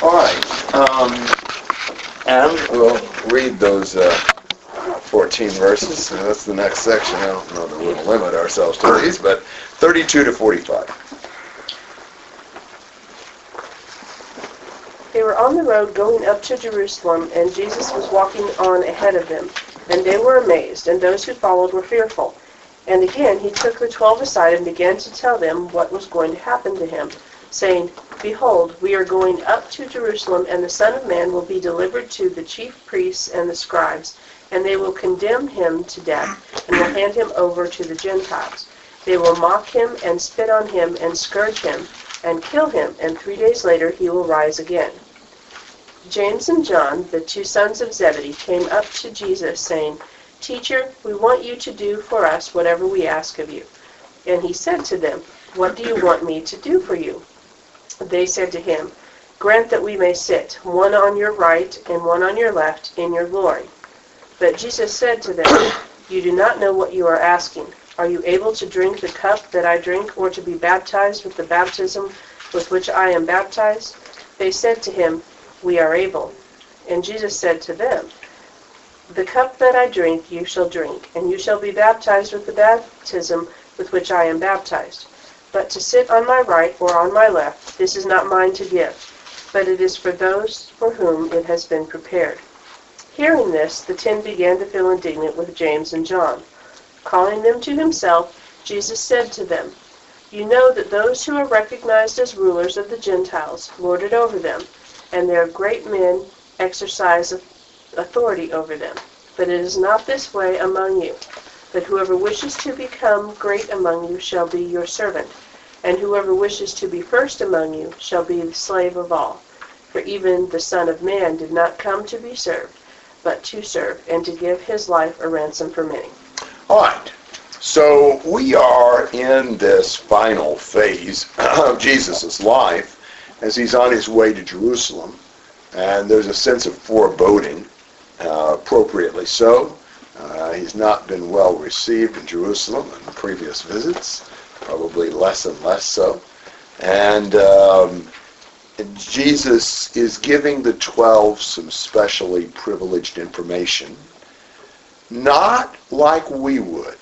All right. Um, and we'll read those uh, 14 verses. And that's the next section. I don't know that we'll limit ourselves to these, but 32 to 45. They were on the road going up to Jerusalem, and Jesus was walking on ahead of them. And they were amazed, and those who followed were fearful. And again he took the twelve aside and began to tell them what was going to happen to him, saying, Behold, we are going up to Jerusalem, and the Son of Man will be delivered to the chief priests and the scribes, and they will condemn him to death, and will hand him over to the Gentiles. They will mock him, and spit on him, and scourge him, and kill him, and three days later he will rise again. James and John, the two sons of Zebedee, came up to Jesus, saying, Teacher, we want you to do for us whatever we ask of you. And he said to them, What do you want me to do for you? They said to him, Grant that we may sit, one on your right and one on your left, in your glory. But Jesus said to them, You do not know what you are asking. Are you able to drink the cup that I drink, or to be baptized with the baptism with which I am baptized? They said to him, We are able. And Jesus said to them, the cup that I drink you shall drink, and you shall be baptized with the baptism with which I am baptized. But to sit on my right or on my left, this is not mine to give, but it is for those for whom it has been prepared. Hearing this, the ten began to feel indignant with James and John. Calling them to himself, Jesus said to them, You know that those who are recognized as rulers of the Gentiles lord it over them, and their great men exercise authority over them. But it is not this way among you. But whoever wishes to become great among you shall be your servant, and whoever wishes to be first among you shall be the slave of all. For even the Son of Man did not come to be served, but to serve, and to give his life a ransom for many. All right. So we are in this final phase of Jesus' life as he's on his way to Jerusalem. And there's a sense of foreboding uh, appropriately so. He's not been well received in Jerusalem in previous visits, probably less and less so. And um, Jesus is giving the 12 some specially privileged information, not like we would.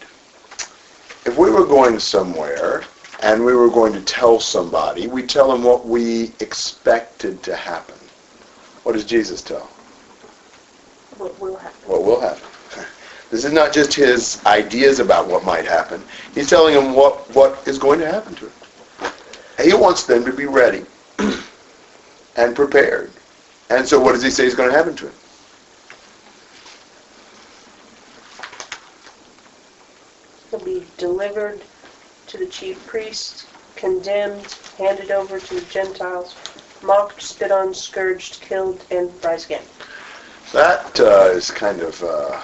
If we were going somewhere and we were going to tell somebody, we tell them what we expected to happen. What does Jesus tell? what will happen. What will happen. This is not just his ideas about what might happen. He's telling them what, what is going to happen to him. He wants them to be ready and prepared. And so what does he say is going to happen to him? He'll be delivered to the chief priests, condemned, handed over to the Gentiles, mocked, spit on, scourged, killed, and rise again. That uh, is kind of uh,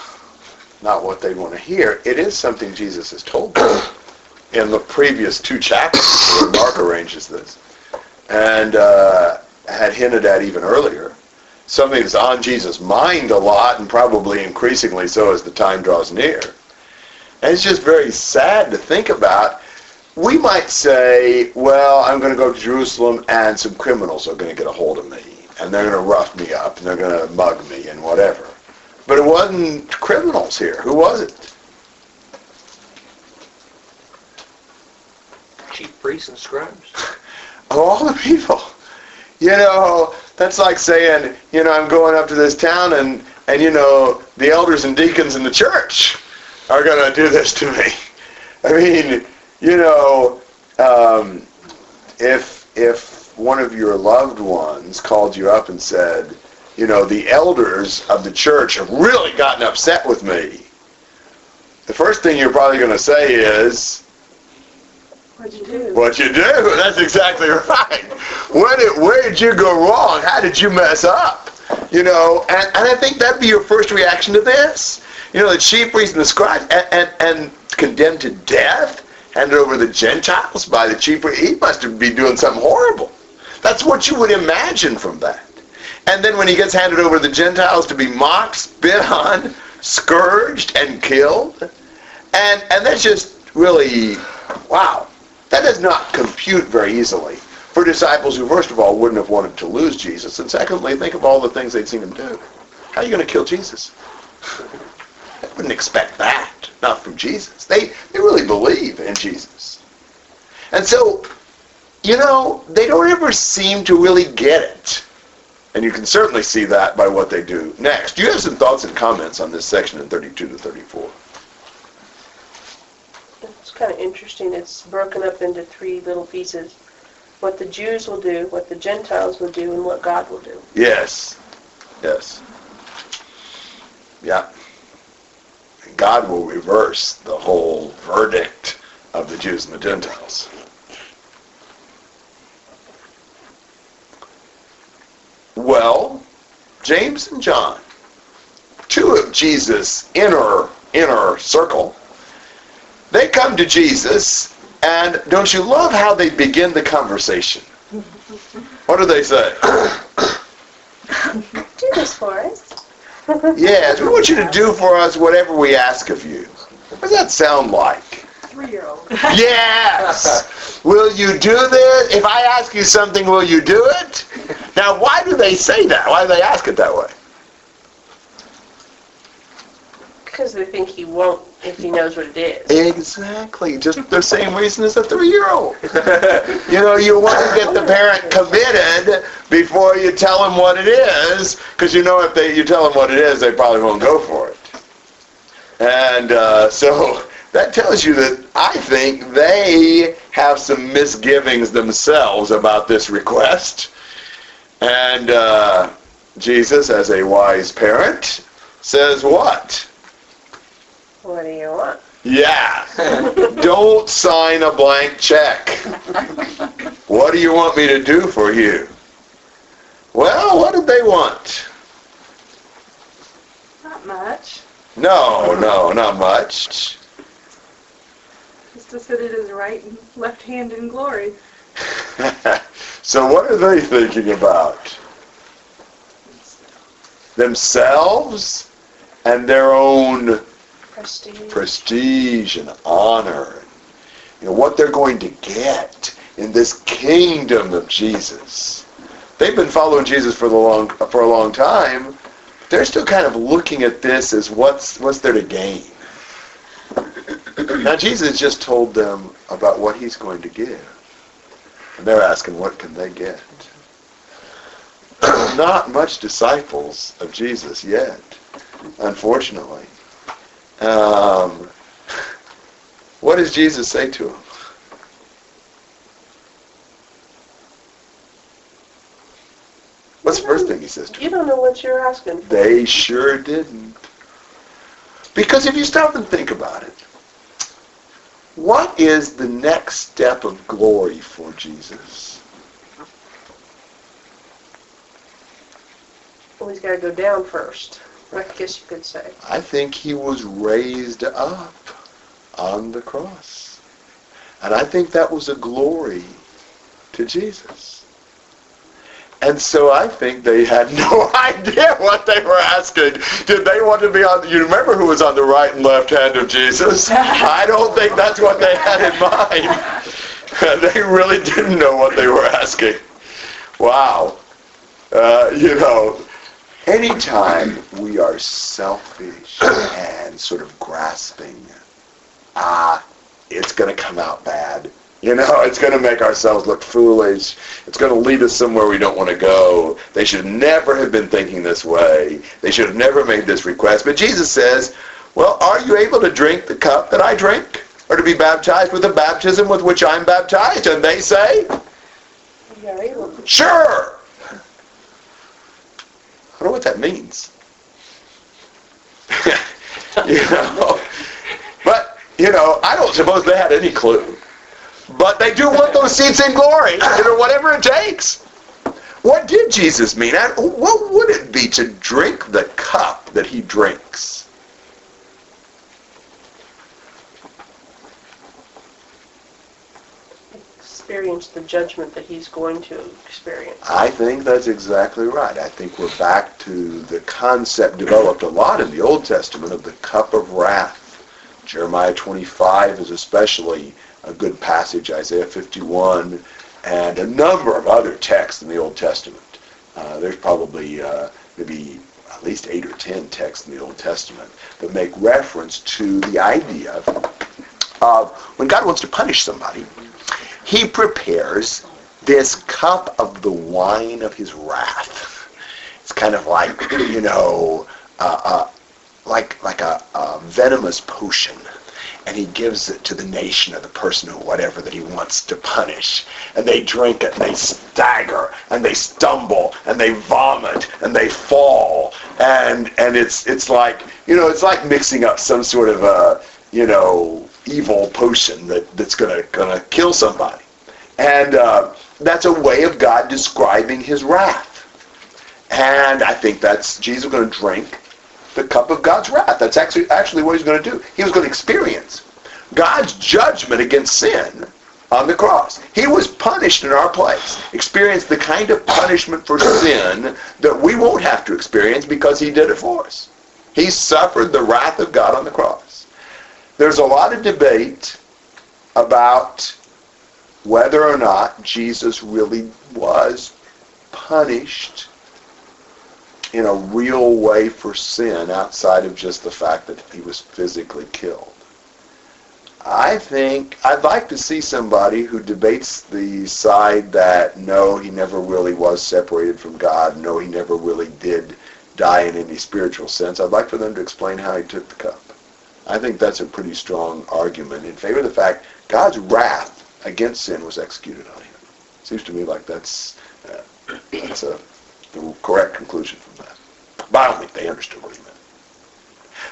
not what they want to hear. It is something Jesus has told them in the previous two chapters where Mark arranges this, and uh, had hinted at even earlier. Something that's on Jesus' mind a lot, and probably increasingly so as the time draws near. And it's just very sad to think about. We might say, well, I'm going to go to Jerusalem and some criminals are going to get a hold of me and they're going to rough me up and they're going to mug me and whatever. But it wasn't criminals here. Who was it? Chief priests and scribes. Of all the people. You know, that's like saying, you know, I'm going up to this town and, and you know, the elders and deacons in the church are going to do this to me. I mean, you know, um, if if one of your loved ones called you up and said, you know, the elders of the church have really gotten upset with me, the first thing you're probably going to say is, What'd you do? What you do? That's exactly right. Where did where did you go wrong? How did you mess up? You know, and, and I think that'd be your first reaction to this. You know, the chief priests and the scribes and, and, and condemned to death, handed over to the Gentiles by the chief priest. He must be doing something horrible. That's what you would imagine from that. And then when he gets handed over to the Gentiles to be mocked, spit on, scourged, and killed, and and that's just really wow. That does not compute very easily for disciples who, first of all, wouldn't have wanted to lose Jesus, and secondly, think of all the things they'd seen him do. How are you going to kill Jesus? they wouldn't expect that, not from Jesus. They, they really believe in Jesus. And so, you know, they don't ever seem to really get it. And you can certainly see that by what they do next. Do you have some thoughts and comments on this section in 32 to 34? It's kind of interesting. It's broken up into three little pieces. What the Jews will do, what the Gentiles will do, and what God will do. Yes. Yes. Yeah. God will reverse the whole verdict of the Jews and the Gentiles. Well, James and John, two of Jesus' inner inner circle, they come to Jesus, and don't you love how they begin the conversation? What do they say? Do this for us. yes, we want you to do for us whatever we ask of you. What does that sound like? Three-year-old. Yes! will you do this? If I ask you something, will you do it? Now, why do they say that? Why do they ask it that way? Because they think he won't if he knows what it is. Exactly. Just the same reason as a three-year-old. you know, you want to get the parent committed before you tell them what it is, because you know if they you tell them what it is, they probably won't go for it. And uh, so that tells you that I think they have some misgivings themselves about this request. And uh, Jesus, as a wise parent, says what? What do you want? Yeah. Don't sign a blank check. What do you want me to do for you? Well, what did they want? Not much. No, no, not much. Just to sit at his right and left hand in glory. so what are they thinking about? Themselves and their own Prestige. prestige and honor. You know, what they're going to get in this kingdom of Jesus. They've been following Jesus for the long for a long time. They're still kind of looking at this as what's what's there to gain. Now Jesus just told them about what he's going to give. And they're asking what can they get? Not much disciples of Jesus yet, unfortunately. Um, what does Jesus say to them? What's the first thing he says to them? You don't know what you're asking for. They sure didn't. Because if you stop and think about it, what is the next step of glory for Jesus? Well, he's got to go down first. I guess you could say. I think he was raised up on the cross. And I think that was a glory to Jesus. And so I think they had no idea what they were asking. Did they want to be on, you remember who was on the right and left hand of Jesus? I don't think that's what they had in mind. they really didn't know what they were asking. Wow. Uh, you know, anytime we are selfish and sort of grasping, ah, it's going to come out bad. You know, it's going to make ourselves look foolish. It's going to lead us somewhere we don't want to go. They should never have been thinking this way. They should have never made this request. But Jesus says, well, are you able to drink the cup that I drink? Or to be baptized with the baptism with which I'm baptized? And they say, sure. I don't know what that means. you know, but you know, I don't suppose they had any clue. But they do want those seats in glory, you know, whatever it takes. What did Jesus mean? And what would it be to drink the cup that he drinks? Experience the judgment that he's going to experience. I think that's exactly right. I think we're back to the concept developed a lot in the Old Testament of the cup of wrath. Jeremiah 25 is especially a good passage, Isaiah 51, and a number of other texts in the Old Testament. Uh, there's probably uh, maybe at least eight or ten texts in the Old Testament that make reference to the idea of when God wants to punish somebody, he prepares this cup of the wine of his wrath. It's kind of like, you know, uh, uh, like like a, a venomous potion and he gives it to the nation or the person or whatever that he wants to punish. And they drink it and they stagger and they stumble and they vomit and they fall. And and it's it's like you know, it's like mixing up some sort of a you know, evil potion that, that's gonna gonna kill somebody. And uh, that's a way of God describing his wrath. And I think that's Jesus going to drink the cup of God's wrath. That's actually actually what he's going to do. He was going to experience God's judgment against sin on the cross. He was punished in our place, experienced the kind of punishment for sin that we won't have to experience because he did it for us. He suffered the wrath of God on the cross. There's a lot of debate about whether or not Jesus really was punished in a real way for sin outside of just the fact that he was physically killed. I think I'd like to see somebody who debates the side that no, he never really was separated from God, no, he never really did die in any spiritual sense. I'd like for them to explain how he took the cup. I think that's a pretty strong argument in favor of the fact God's wrath against sin was executed on him. Seems to me like that's uh, that's a the correct conclusion from that. But I don't think they understood what he meant.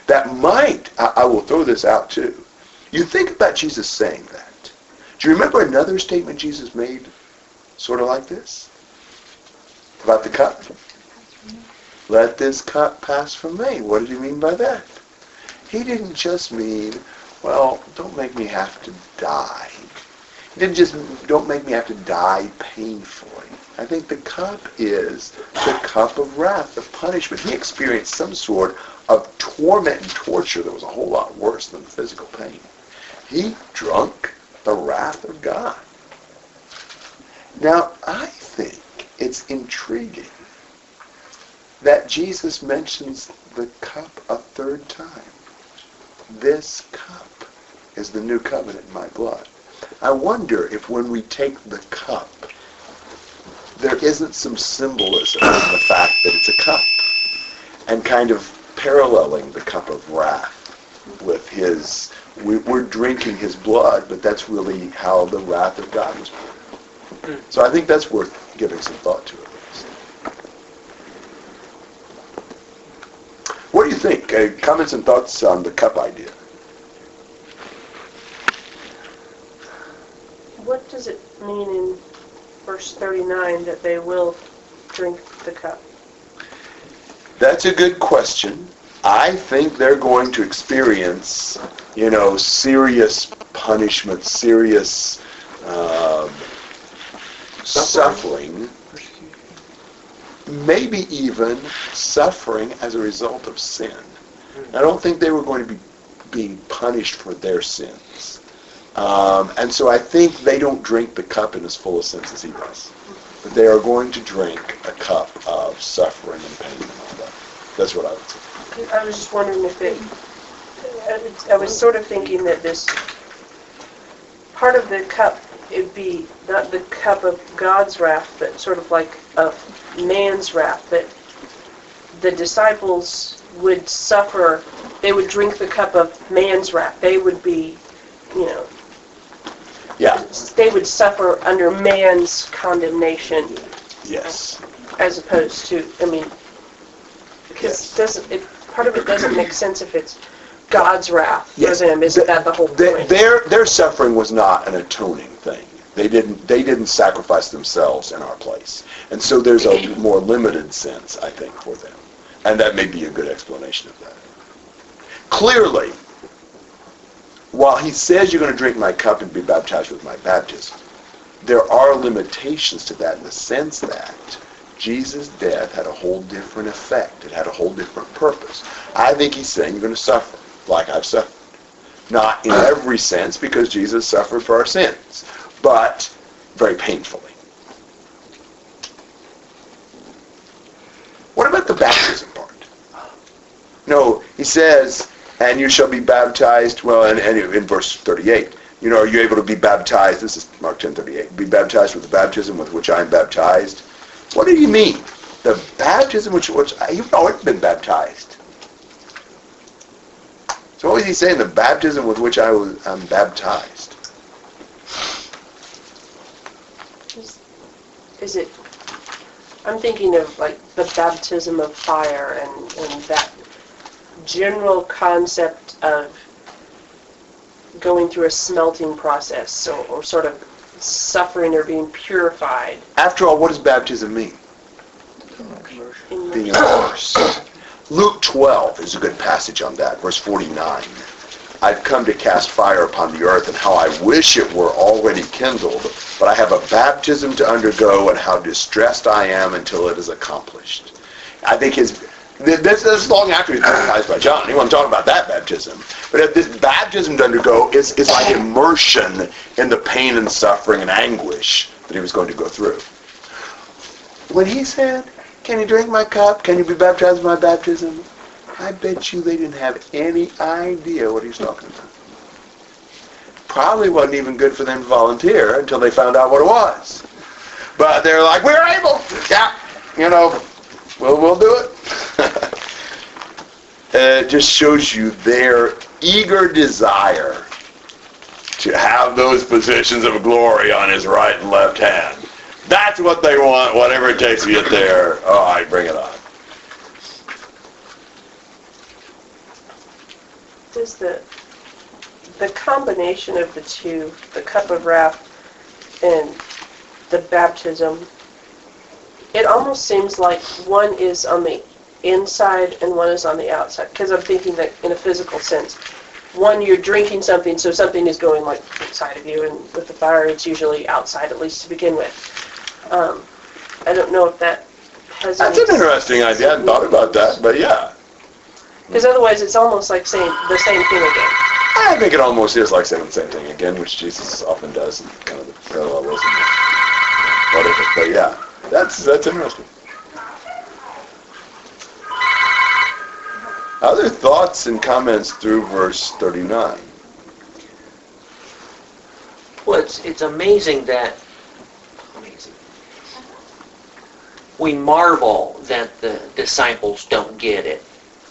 That might, I, I will throw this out too. You think about Jesus saying that. Do you remember another statement Jesus made sort of like this? About the cup? Let this cup pass from me. What did he mean by that? He didn't just mean, well, don't make me have to die. He didn't just, don't make me have to die painfully. I think the cup is the cup of wrath, of punishment. He experienced some sort of torment and torture that was a whole lot worse than the physical pain. He drunk the wrath of God. Now, I think it's intriguing that Jesus mentions the cup a third time. This cup is the new covenant in my blood. I wonder if when we take the cup, there isn't some symbolism in the fact that it's a cup and kind of paralleling the cup of wrath with his, we, are drinking his blood, but that's really how the wrath of God was poured. out. So I think that's worth giving some thought to at least. What do you think? Uh, comments and thoughts on the cup idea? What does it mean in verse 39 that they will drink the cup? That's a good question. I think they're going to experience, you know, serious punishment, serious uh, suffering, maybe even suffering as a result of sin. I don't think they were going to be being punished for their sins. Um, and so I think they don't drink the cup in as full a sense as he does. But they are going to drink a cup of suffering and pain and all that. That's what I would say. I was just wondering if it, I was sort of thinking that this, part of the cup, it'd be not the cup of God's wrath, but sort of like a man's wrath, that the disciples would suffer, they would drink the cup of man's wrath. They would be, you know, Yeah. they would suffer under man's condemnation Yes. as opposed to, I mean, because Yes. doesn't, it, part of it doesn't make sense if it's God's wrath for Yes. them, isn't that the whole Their, point? their their suffering was not an atoning thing. They didn't they didn't sacrifice themselves in our place, and so there's a more limited sense, I think, for them, and that may be a good explanation of that. Clearly, while he says you're going to drink my cup and be baptized with my baptism, there are limitations to that in the sense that Jesus' death had a whole different effect. It had a whole different purpose. I think he's saying you're going to suffer like I've suffered. Not in uh-huh. every sense because Jesus suffered for our sins. But very painfully. What about the baptism part? No, he says, and you shall be baptized, well, and, and in verse 38, you know, are you able to be baptized? This is Mark 10, 38. Be baptized with the baptism with which I am baptized. What do you mean? The baptism which, which you've already been baptized. So what was he saying? The baptism with which I was I'm baptized. Is, is it? I'm thinking of like the baptism of fire and, and that general concept of going through a smelting process, so or sort of suffering or being purified. After all, what does baptism mean? Being immersed. Luke 12 is a good passage on that, verse 49. I've come to cast fire upon the earth, and how I wish it were already kindled, but I have a baptism to undergo, and how distressed I am until it is accomplished. I think his this, is long after he's baptized by John. He want to talk about that baptism. But this baptism to undergo is, is like immersion in the pain and suffering and anguish that he was going to go through. When he said, can you drink my cup? Can you be baptized in my baptism? I bet you they didn't have any idea what he was talking about. Probably wasn't even good for them to volunteer until they found out what it was. But they're like, we're able. Yeah, you know, we'll, we'll do it. Uh, it just shows you their eager desire to have those positions of glory on his right and left hand. That's what they want, whatever it takes to get there. All right, bring it on. Does the the combination of the two, the cup of wrath and the baptism, it almost seems like one is on the inside and one is on the outside. Because I'm thinking that in a physical sense, one you're drinking something, so something is going like inside of you, and with the fire, it's usually outside at least to begin with. Um, I don't know if that has. That's an interesting idea. I hadn't thought about that, but yeah. Because otherwise, it's almost like saying the same thing again. I think it almost is like saying the same thing again, which Jesus often does, and kind of the parallelism, whatever. But yeah, that's that's interesting. Other thoughts and comments through verse 39? Well, it's, it's amazing that amazing. we marvel that the disciples don't get it.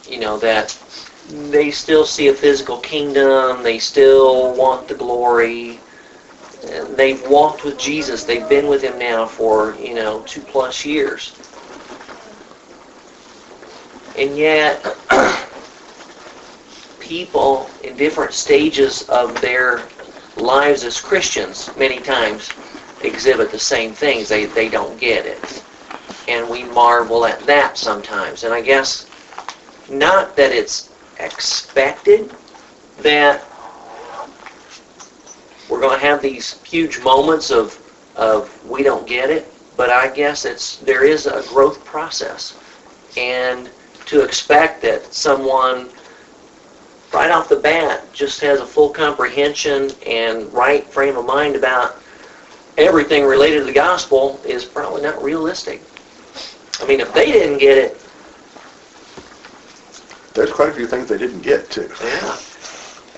You know, that they still see a physical kingdom, they still want the glory. They've walked with Jesus. They've been with him now for, you know, two plus years. And yet, people in different stages of their lives as Christians many times exhibit the same things. They, they don't get it. And we marvel at that sometimes. And I guess not that it's expected that we're going to have these huge moments of, of we don't get it, but I guess it's there is a growth process. And to expect that someone right off the bat just has a full comprehension and right frame of mind about everything related to the gospel is probably not realistic. I mean, if they didn't get it, there's quite a few things they didn't get too. Yeah.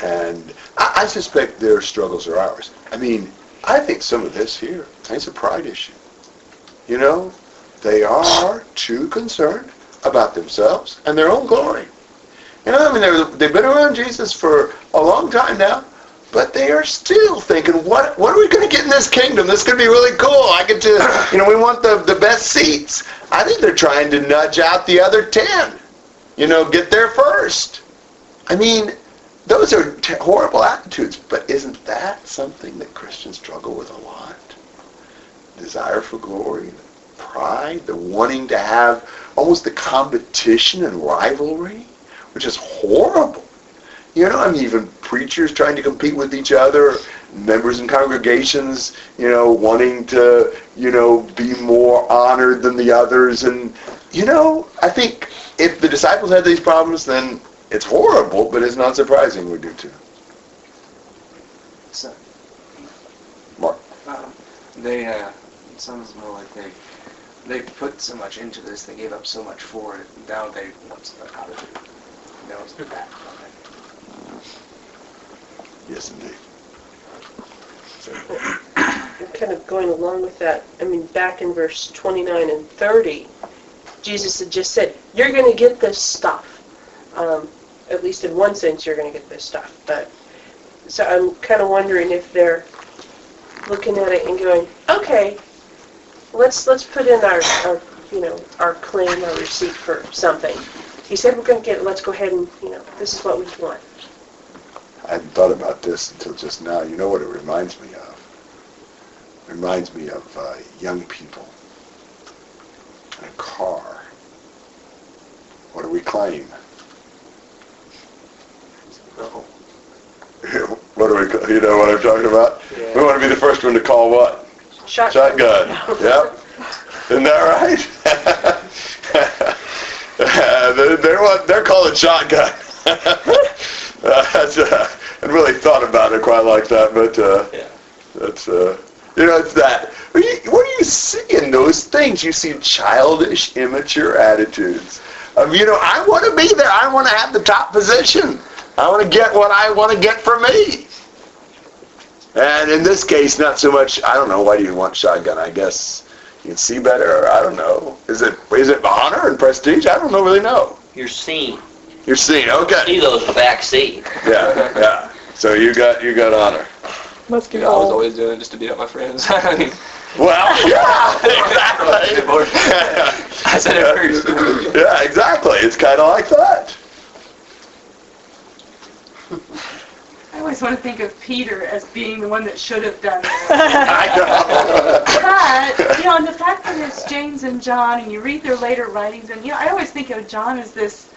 And I, I suspect their struggles are ours. I mean, I think some of this here is a pride issue. You know, they are too concerned about themselves and their own glory. You know, I mean, they've been around Jesus for a long time now, but they are still thinking, what what are we going to get in this kingdom? This could be really cool. I get to, you know, we want the, the best seats. I think they're trying to nudge out the other 10. You know, get there first. I mean, those are t- horrible attitudes, but isn't that something that Christians struggle with a lot? Desire for glory, pride, the wanting to have almost the competition and rivalry, which is horrible. You know, I mean, even preachers trying to compete with each other, members in congregations, you know, wanting to, you know, be more honored than the others. And, you know, I think if the disciples had these problems, then it's horrible, but it's not surprising we do too. So, Mark. um, they uh, it sounds more like they they put so much into this, they gave up so much for it. Now they want to know how to do it. Now it's that. Yes, indeed. And kind of going along with that, I mean, back in verse 29 and 30, Jesus had just said, you're going to get this stuff. Um, at least in one sense, you're going to get this stuff. But So I'm kind of wondering if they're looking at it and going, okay, let's let's put in our, our you know, our claim, our receipt for something. He said we're going to get it, let's go ahead and, you know, this is what we want. I hadn't thought about this until just now. You know what it reminds me of? It reminds me of uh, young people in a car. What do we claim? No. what do we? You know what I'm talking about? Yeah. We want to be the first one to call what? Shotgun. Shotgun. Yep. Isn't that right? they're, they're, what, they're calling shotgun. uh, that's, uh, I hadn't really thought about it quite like that, but uh, Yeah. that's, uh, you know, it's that. What do, you, what do you see in those things? You see childish, immature attitudes. Of, you know, I want to be there. I want to have the top position. I want to get what I want to get for me. And in this case, not so much. I don't know. Why do you want shotgun? I guess you can see better. Or I don't know. Is it is it honor and prestige? I don't know, really know. You're seen. You're seeing. Okay. See those back seat. Yeah, yeah. So you got you got honor. Must You be know, I was always doing it just to beat up my friends. I mean, Well, yeah, exactly. I said it first. yeah, exactly. It's kind of like that. I always want to think of Peter as being the one that should have done it. But, you know, and the fact that it's James and John, and you read their later writings, and, you know, I always think of John as this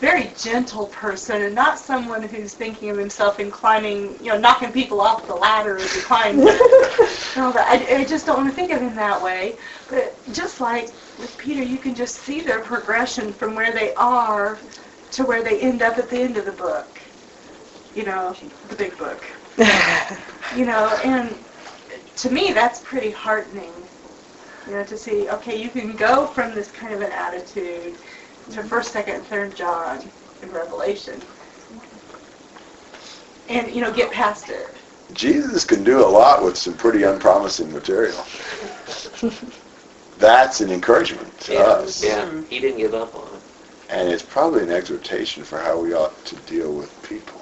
very gentle person and not someone who's thinking of himself inclining, you know, knocking people off the ladder as he climbs. and all that. I, I just don't want to think of him that way. But just like with Peter, you can just see their progression from where they are to where they end up at the end of the book. You know, the big book. you know, and to me, that's pretty heartening. You know, to see, okay, you can go from this kind of an attitude to First, Second, Third John in Revelation, and you know, get past it. Jesus can do a lot with some pretty unpromising material. That's an encouragement to Yeah, us. yeah. He didn't give up on it. And it's probably an exhortation for how we ought to deal with people.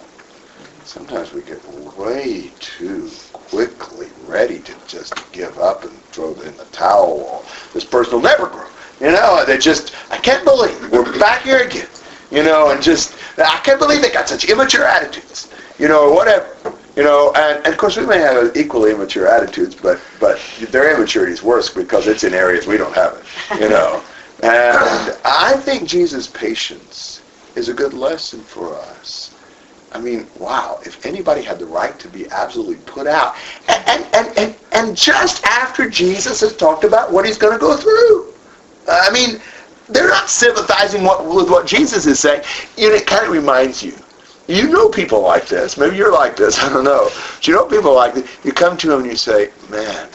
Sometimes we get way too quickly ready to just give up and throw in the towel. This person will never grow. You know, they just, I can't believe we're back here again. You know, and just, I can't believe they got such immature attitudes. You know, or whatever. You know, and, and of course we may have equally immature attitudes, but but their immaturity is worse because it's in areas we don't have it. You know, and I think Jesus' patience is a good lesson for us. I mean, wow, if anybody had the right to be absolutely put out, and, and, and, and, just after Jesus has talked about what he's going to go through. Uh, I mean, they're not sympathizing what, with what Jesus is saying. You know, it kind of reminds you. You know people like this. Maybe you're like this. I don't know. But you know people like this. You come to them and you say, man,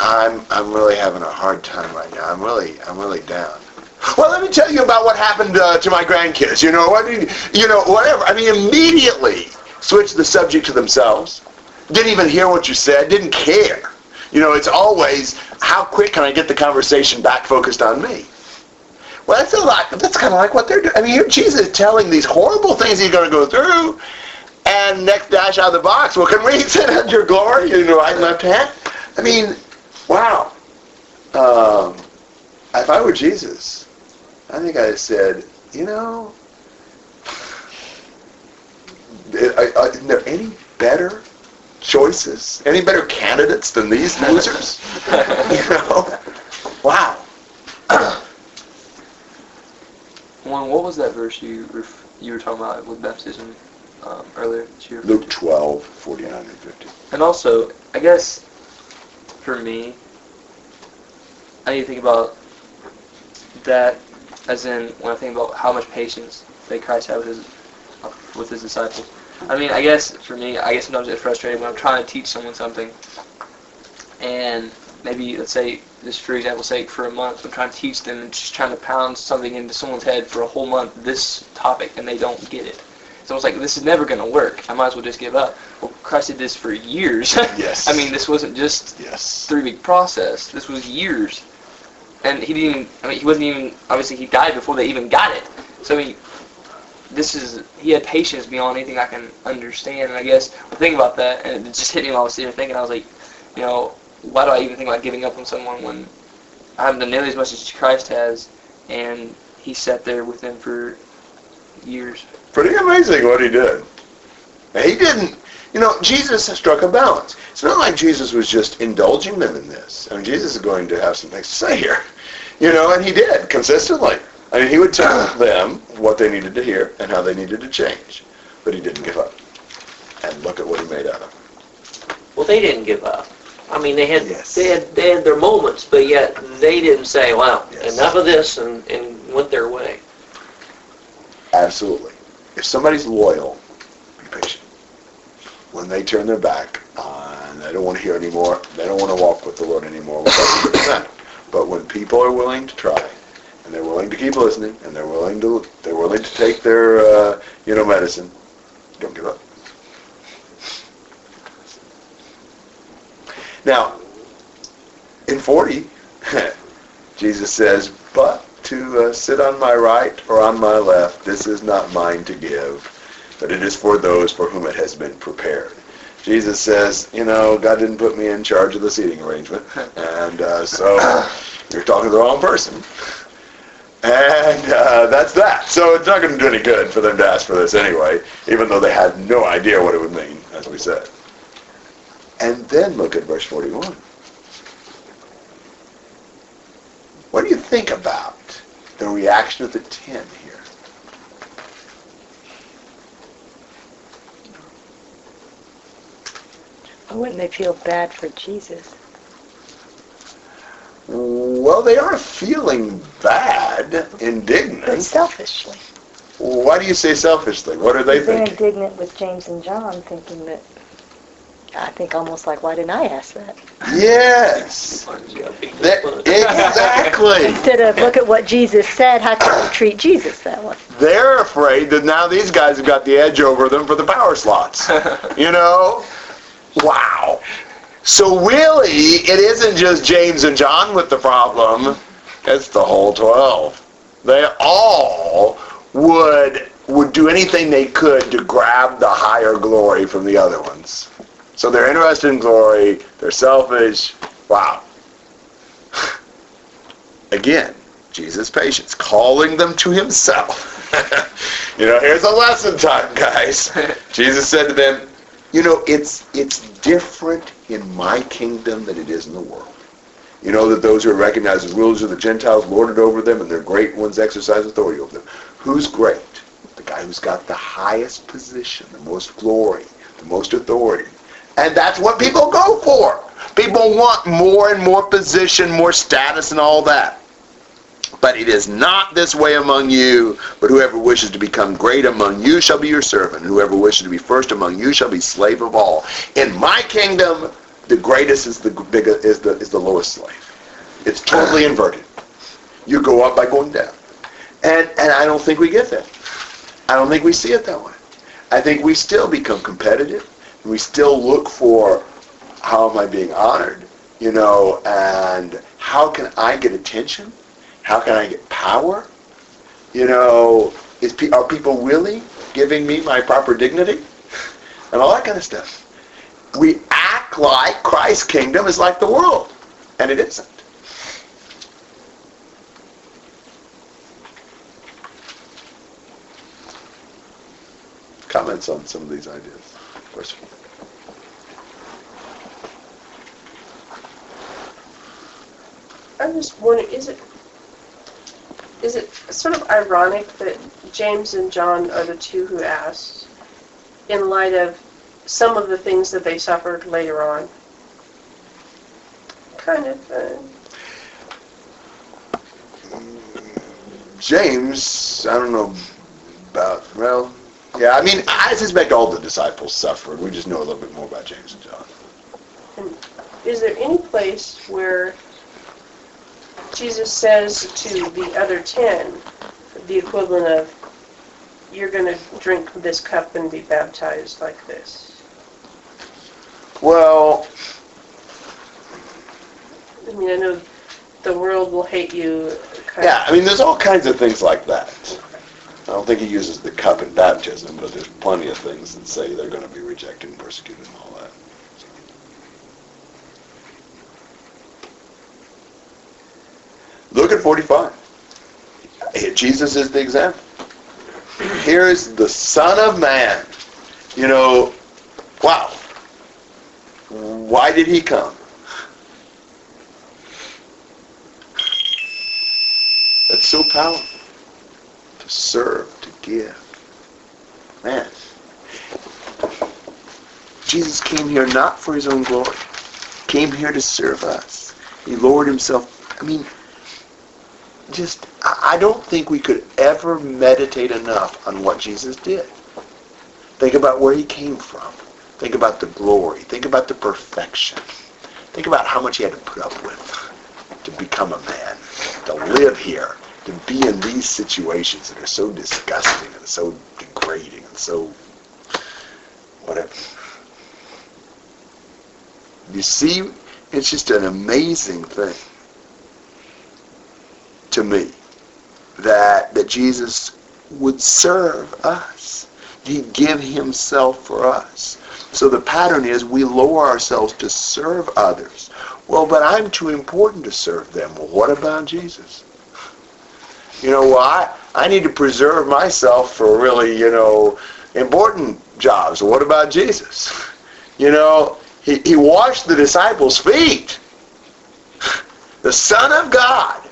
I'm, I'm really having a hard time right now. I'm really, I'm really down. Well, let me tell you about what happened uh, to my grandkids. You know, what, you know, whatever. I mean, immediately switch the subject to themselves. Didn't even hear what you said. Didn't care. You know, it's always how quick can I get the conversation back focused on me. Well, that's a lot. That's kind of like what they're doing. I mean, here Jesus is telling these horrible things he's going to go through, and next dash out of the box. Well, can we sit under your glory in your right and left hand? I mean, wow. Um, if I were Jesus, I think I'd said, you know, are, isn't there any better choices, any better candidates than these losers? you know, wow. One, what was that verse you ref- you were talking about with baptism um, earlier? that you were- Luke 12, 49 and 50. And also, I guess for me, I need to think about that as in when I think about how much patience that Christ had with his with his disciples. I mean, I guess for me, I guess sometimes it's frustrating when I'm trying to teach someone something, and maybe let's say just for example's sake, for a month, I'm trying to teach them and just trying to pound something into someone's head for a whole month, this topic, and they don't get it. So it's like this is never going to work. I might as well just give up. Well, Christ did this for years. Yes. I mean, this wasn't just Yes. three week process. This was years, and he didn't. Even, I mean, he wasn't even. Obviously, he died before they even got it. So mean, this is he had patience beyond anything I can understand. And I guess the thing about that, and it just hit me while I was sitting there thinking, I was like, you know, why do I even think about giving up on someone when I haven't done nearly as much as Christ has, and he sat there with them for years. Pretty amazing what he did. He didn't, you know, Jesus struck a balance. It's not like Jesus was just indulging them in this. I mean, Jesus is going to have some things to say here. You know, and he did consistently. I mean, he would tell them what they needed to hear and how they needed to change. But he didn't give up. And look at what he made out of it. Well, they didn't give up. I mean, they had Yes. they had they had their moments, but yet they didn't say, "Well, Yes. enough of this," and, and went their way. Absolutely. If somebody's loyal, be patient. When they turn their back on, they don't want to hear anymore, they don't want to walk with the Lord anymore, But when people are willing to try, and they're willing to keep listening, and they're willing to, they're willing to take their, uh, you know, medicine, don't give up. Now, in 40, Jesus says, but to uh, sit on my right or on my left, this is not mine to give, but it is for those for whom it has been prepared. Jesus says, you know, God didn't put me in charge of the seating arrangement, and uh, so you're talking to the wrong person. And uh, that's that. So it's not going to do any good for them to ask for this anyway, even though they had no idea what it would mean, as we said. And then look at verse 41. What do you think about the reaction of the ten here? Wouldn't they feel bad for Jesus? Well, they are feeling bad, But indignant. selfishly. Why do you say selfishly? What are they thinking? They're indignant with James and John, thinking that, I think almost like, why didn't I ask that? Yes. That- exactly. Instead of, look at what Jesus said, how can we treat Jesus that way? They're afraid that now these guys have got the edge over them for the power slots. You know? Wow. So really, it isn't just James and John with the problem. It's the whole 12. They all would would do anything they could to grab the higher glory from the other ones. So they're interested in glory. They're selfish. Wow. Again, Jesus' patience, calling them to himself. you know, here's a lesson time, guys. Jesus said to them, you know, it's it's different in my kingdom than it is in the world. You know that those who are recognized as rulers of the Gentiles lord it over them, and their great ones exercise authority over them. Who's great? The guy who's got the highest position, the most glory, the most authority. And that's what people go for. People want more and more position, more status, and all that. But it is not this way among you, but whoever wishes to become great among you shall be your servant. Whoever wishes to be first among you shall be slave of all. In my kingdom, the greatest is the biggest, is the is the lowest slave. It's totally inverted. You go up by going down. And and I don't think we get that. I don't think we see it that way. I think we still become competitive. And we still look for how am I being honored, you know, and how can I get attention? How can I get power? You know, is are people really giving me my proper dignity? And all that kind of stuff. We act like Christ's kingdom is like the world, and it isn't. Comments on some of these ideas? Verse four. I'm just wondering, is it is it sort of ironic that James and John are the two who asked, in light of some of the things that they suffered later on? Kind of. Uh, James, I don't know about, well, yeah, I mean, I suspect all the disciples suffered. We just know a little bit more about James and John. And is there any place where Jesus says to the other ten the equivalent of, you're going to drink this cup and be baptized like this? Well, I mean, I know the world will hate you. Kind yeah, I mean, there's all kinds of things like that. I don't think he uses the cup in baptism, but there's plenty of things that say they're going to be rejected and persecuted and all that. Look at 45. Jesus is the example. Here is the Son of Man. You know, wow. Why did he come? That's so powerful. To serve, to give. Man. Jesus came here not for his own glory. Came here to serve us. He lowered himself. I mean, just, I don't think we could ever meditate enough on what Jesus did. Think about where he came from. Think about the glory. Think about the perfection. Think about how much he had to put up with to become a man, to live here, to be in these situations that are so disgusting and so degrading and so whatever. You see, it's just an amazing thing to me that that Jesus would serve us. He'd give himself for us. So the pattern is we lower ourselves to serve others. Well, but I'm too important to serve them. Well, what about Jesus? You know, well, I, I need to preserve myself for really, you know, important jobs. What about Jesus? You know, he, he washed the disciples' feet. The Son of God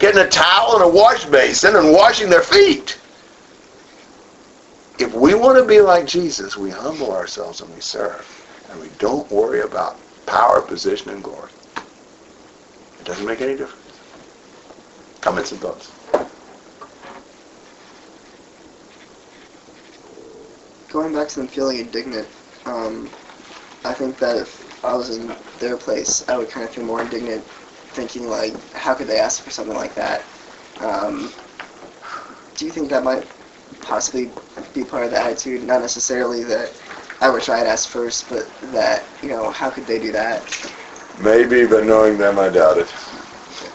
getting a towel and a wash basin and washing their feet. If we want to be like Jesus, we humble ourselves and we serve. And we don't worry about power, position, and glory. It doesn't make any difference. Comments and thoughts? Going back to them feeling indignant, um, I think that if I was in their place, I would kind of feel more indignant, thinking like, how could they ask for something like that? Um, do you think that might possibly be part of the attitude? Not necessarily that I would try and ask first, but that you know, how could they do that? Maybe, but knowing them, I doubt it.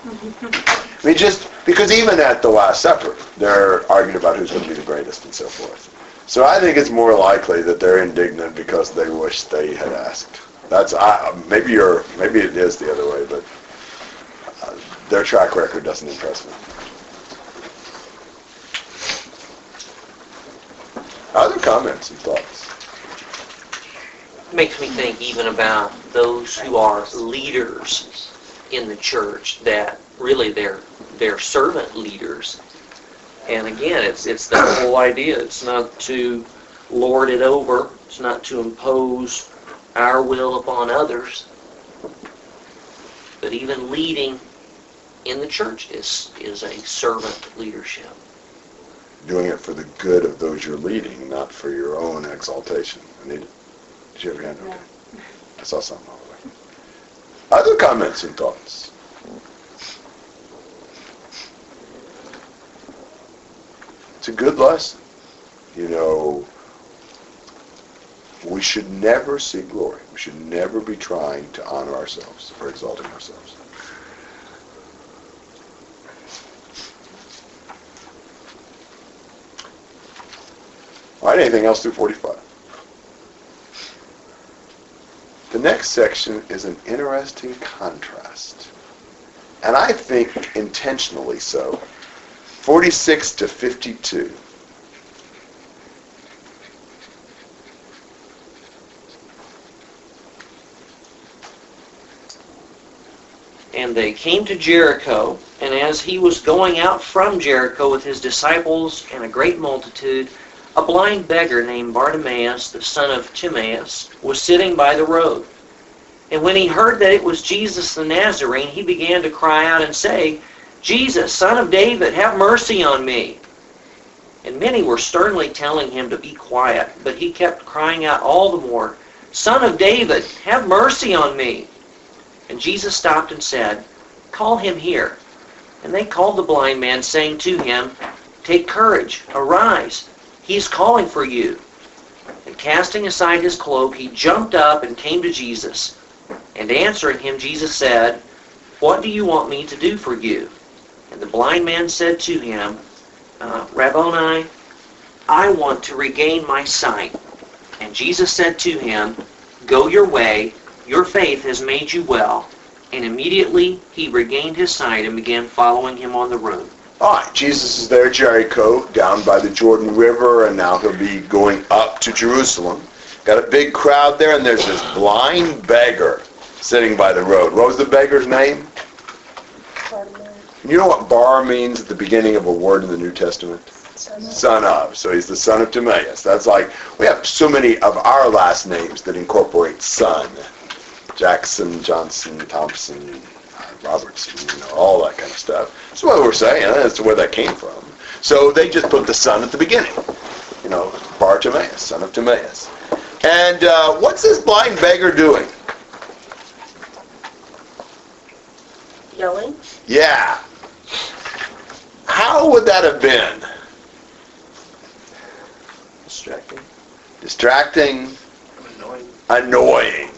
I mean, just because even at the Last Supper, they're arguing about who's going to be the greatest and so forth. So I think it's more likely that they're indignant because they wish they had asked. That's I, maybe you're maybe it is the other way, but their track record doesn't impress me. Other comments and thoughts? makes me think even about those who are leaders in the church that really they're they're servant leaders. And again, it's it's that whole idea. It's not to lord it over. It's not to impose our will upon others. But even leading in the church is is a servant leadership. Doing it for the good of those you're leading, not for your own exaltation. Anita, did you have your hand? Okay. I saw something over there. Other comments and thoughts? It's a good lesson. You know, we should never seek glory. We should never be trying to honor ourselves or exalting ourselves. Right, anything else through 45? The next section is an interesting contrast. And I think intentionally so. 46 to 52. And they came to Jericho, and as he was going out from Jericho with his disciples and a great multitude, a blind beggar named Bartimaeus, the son of Timaeus, was sitting by the road. And when he heard that it was Jesus the Nazarene, he began to cry out and say, Jesus, son of David, have mercy on me. And many were sternly telling him to be quiet, but he kept crying out all the more, Son of David, have mercy on me. And Jesus stopped and said, Call him here. And they called the blind man, saying to him, Take courage, arise, he is calling for you. And casting aside his cloak, he jumped up and came to Jesus. And answering him, Jesus said, What do you want me to do for you? And the blind man said to him, uh, Rabboni, I want to regain my sight. And Jesus said to him, Go your way, your faith has made you well. And immediately he regained his sight and began following him on the road. All right, Jesus is there, at Jericho, down by the Jordan River, and now he'll be going up to Jerusalem. Got a big crowd there, and there's this blind beggar sitting by the road. What was the beggar's name? You know what bar means at the beginning of a word in the New Testament? Son of. So he's the son of Timaeus. That's like, we have so many of our last names that incorporate son. Jackson, Johnson, Thompson, Robertson, you know, all that kind of stuff. That's what we're saying. That's where that came from. So they just put the son at the beginning. You know, Bar Timaeus, son of Timaeus. And uh, what's this blind beggar doing? Yelling. Yeah. How would that have been? Distracting. Distracting, Annoying. annoying.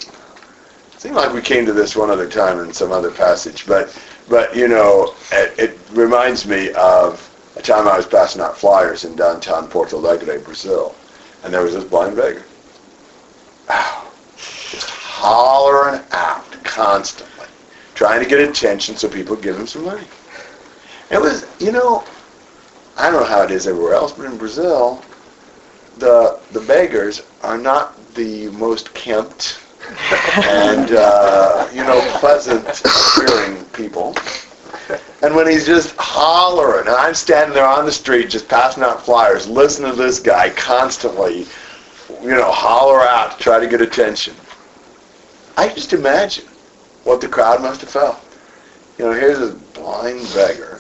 Seemed like we came to this one other time in some other passage, but but you know, it, it reminds me of a time I was passing out flyers in downtown Porto Alegre, Brazil, and there was this blind beggar. Wow. Just hollering out constantly, trying to get attention so people give him some money. It was, you know, I don't know how it is everywhere else, but in Brazil, the the beggars are not the most kempt and uh, you know pleasant hearing people. And when he's just hollering, and I'm standing there on the street just passing out flyers, listening to this guy constantly, you know, holler out to try to get attention. I just imagine what the crowd must have felt. You know, here's this blind beggar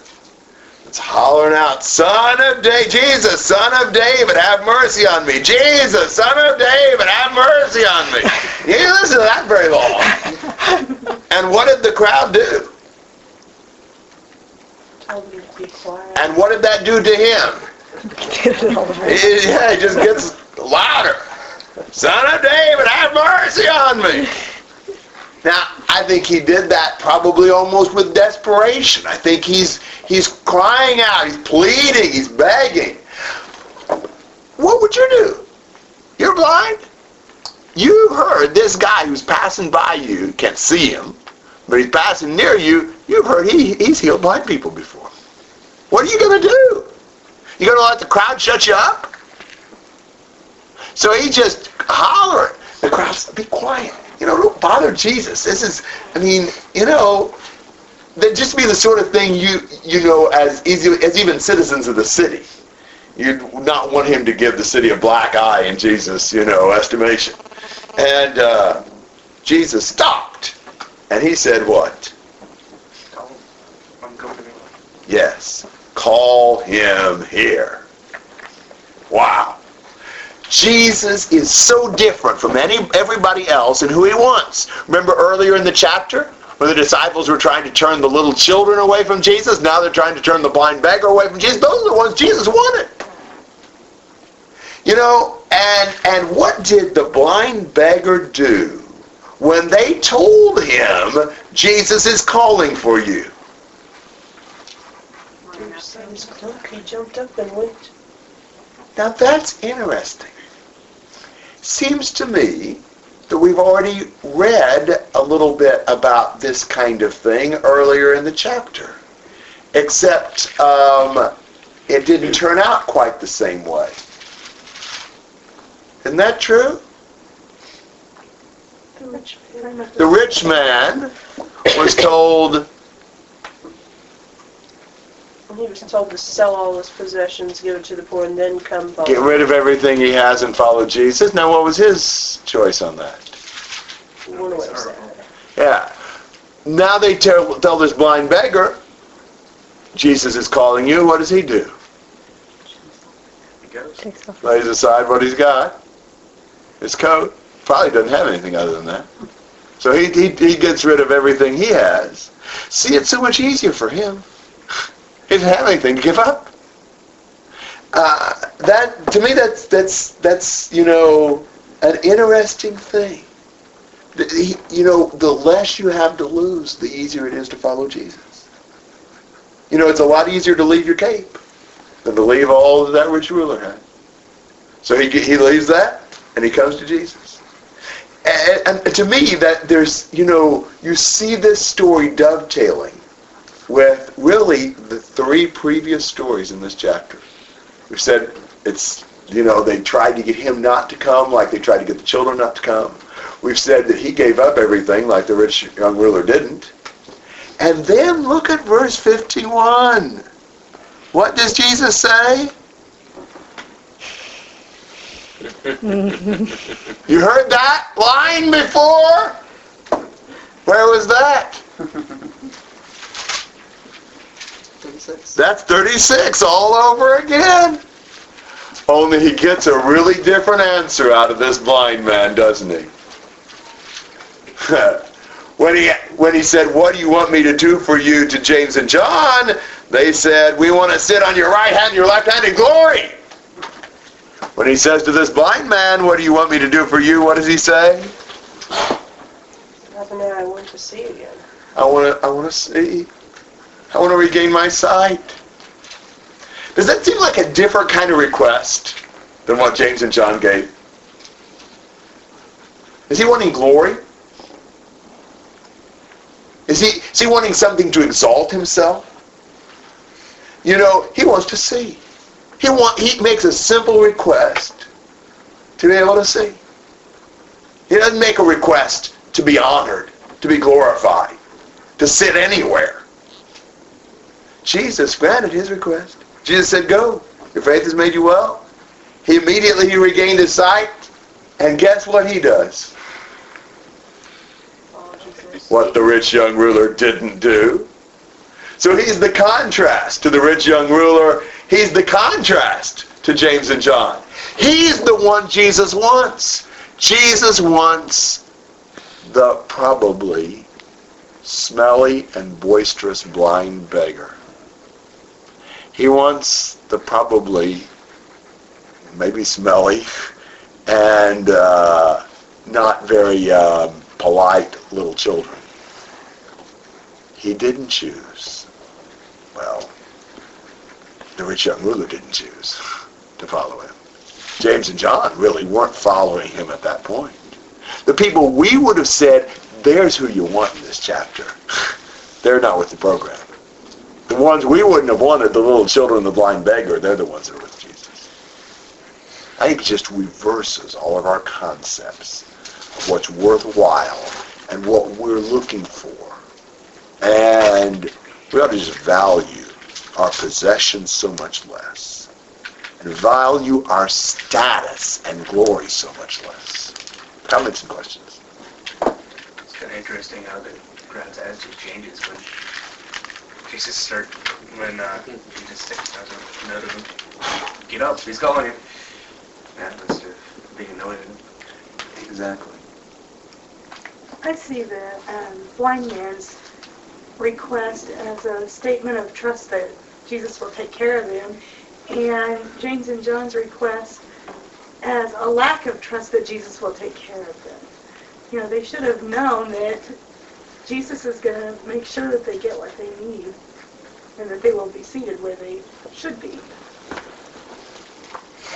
that's hollering out, Son of David, Jesus, Son of David, have mercy on me. Jesus, Son of David, have mercy on me. You didn't listen to that very long. And what did the crowd do? Told him to be quiet. And what did that do to him? It- yeah, it just gets louder. Son of David, have mercy on me. Now, I think he did that probably almost with desperation. I think he's he's crying out, he's pleading, he's begging. What would you do? You're blind? You heard this guy who's passing by you, can't see him, but he's passing near you, you've heard he, he's healed blind people before. What are you to do? You going to let the crowd shut you up? So he just hollered. The crowd said, be quiet. You know, don't bother Jesus. This is, I mean, you know, that just be the sort of thing you, you know, as easy as even citizens of the city. You'd not want him to give the city a black eye in Jesus, you know, estimation. And uh, Jesus stopped. And he said what? Yes. Call him here. Wow. Jesus is so different from any everybody else and who he wants. Remember earlier in the chapter when the disciples were trying to turn the little children away from Jesus? Now they're trying to turn the blind beggar away from Jesus. Those are the ones Jesus wanted. You know, and and what did the blind beggar do when they told him Jesus is calling for you? He jumped up and went. Now that's interesting. Seems to me that we've already read a little bit about this kind of thing earlier in the chapter, except um, it didn't turn out quite the same way. Isn't that true? The rich man. The rich man was told, He was told to sell all his possessions, give it to the poor, and then come follow. get rid of everything he has and follow Jesus. Now, what was his choice on that? One way of saying it. Yeah. Now they tell, tell this blind beggar, Jesus is calling you. What does he do? He goes. Takes off. Lays aside what he's got. His coat. Probably doesn't have anything other than that. So he, he, he gets rid of everything he has. See, it's so much easier for him. He didn't have anything to give up. Uh, that to me, that's that's that's you know an interesting thing. You know, the less you have to lose, the easier it is to follow Jesus. You know, it's a lot easier to leave your cape than to leave all that rich ruler had. So he he leaves that and he comes to Jesus. And to me, that there's you know you see this story dovetailing with really the three previous stories in this chapter. We said it's you know they tried to get him not to come like they tried to get the children not to come. We've said that he gave up everything like the rich young ruler didn't. And then look at verse 51. What does Jesus say? You heard that line before? Where was that? 36. That's 36 all over again. Only he gets a really different answer out of this blind man, doesn't he? when he when he said, "What do you want me to do for you?" to James and John, they said, "We want to sit on your right hand and your left hand in glory." When he says to this blind man, "What do you want me to do for you?" What does he say? Now I want to see again. I want to I want to see. I want to regain my sight. Does that seem like a different kind of request than what James and John gave? Is he wanting glory? Is he, is he wanting something to exalt himself? You know, he wants to see. He want, he makes a simple request to be able to see. He doesn't make a request to be honored, to be glorified, to sit anywhere. Jesus granted his request. Jesus said, go. Your faith has made you well. He immediately he regained his sight. And guess what he does? What the rich young ruler didn't do. So he's the contrast to the rich young ruler. He's the contrast to James and John. He's the one Jesus wants. Jesus wants the probably smelly and boisterous blind beggar. He wants the probably maybe smelly and uh, not very um, polite little children. He didn't choose. Well, the rich young ruler didn't choose to follow him. James and John really weren't following him at that point. The people we would have said, there's who you want in this chapter. They're not with the program. The ones we wouldn't have wanted, the little children, the blind beggar, they're the ones that are with Jesus. I think it just reverses all of our concepts of what's worthwhile and what we're looking for. And we ought to just value our possessions so much less and value our status and glory so much less. Comments and questions? It's kind of interesting how the crowd's attitude changes when Jesus start when uh, Jesus takes down a note of him. Get up, he's calling you. Yeah, instead of being annoyed. Exactly. I see the um, blind man's request as a statement of trust that Jesus will take care of him, and James and John's request as a lack of trust that Jesus will take care of them. You know, they should have known that Jesus is going to make sure that they get what they need and that they will be seated where they should be.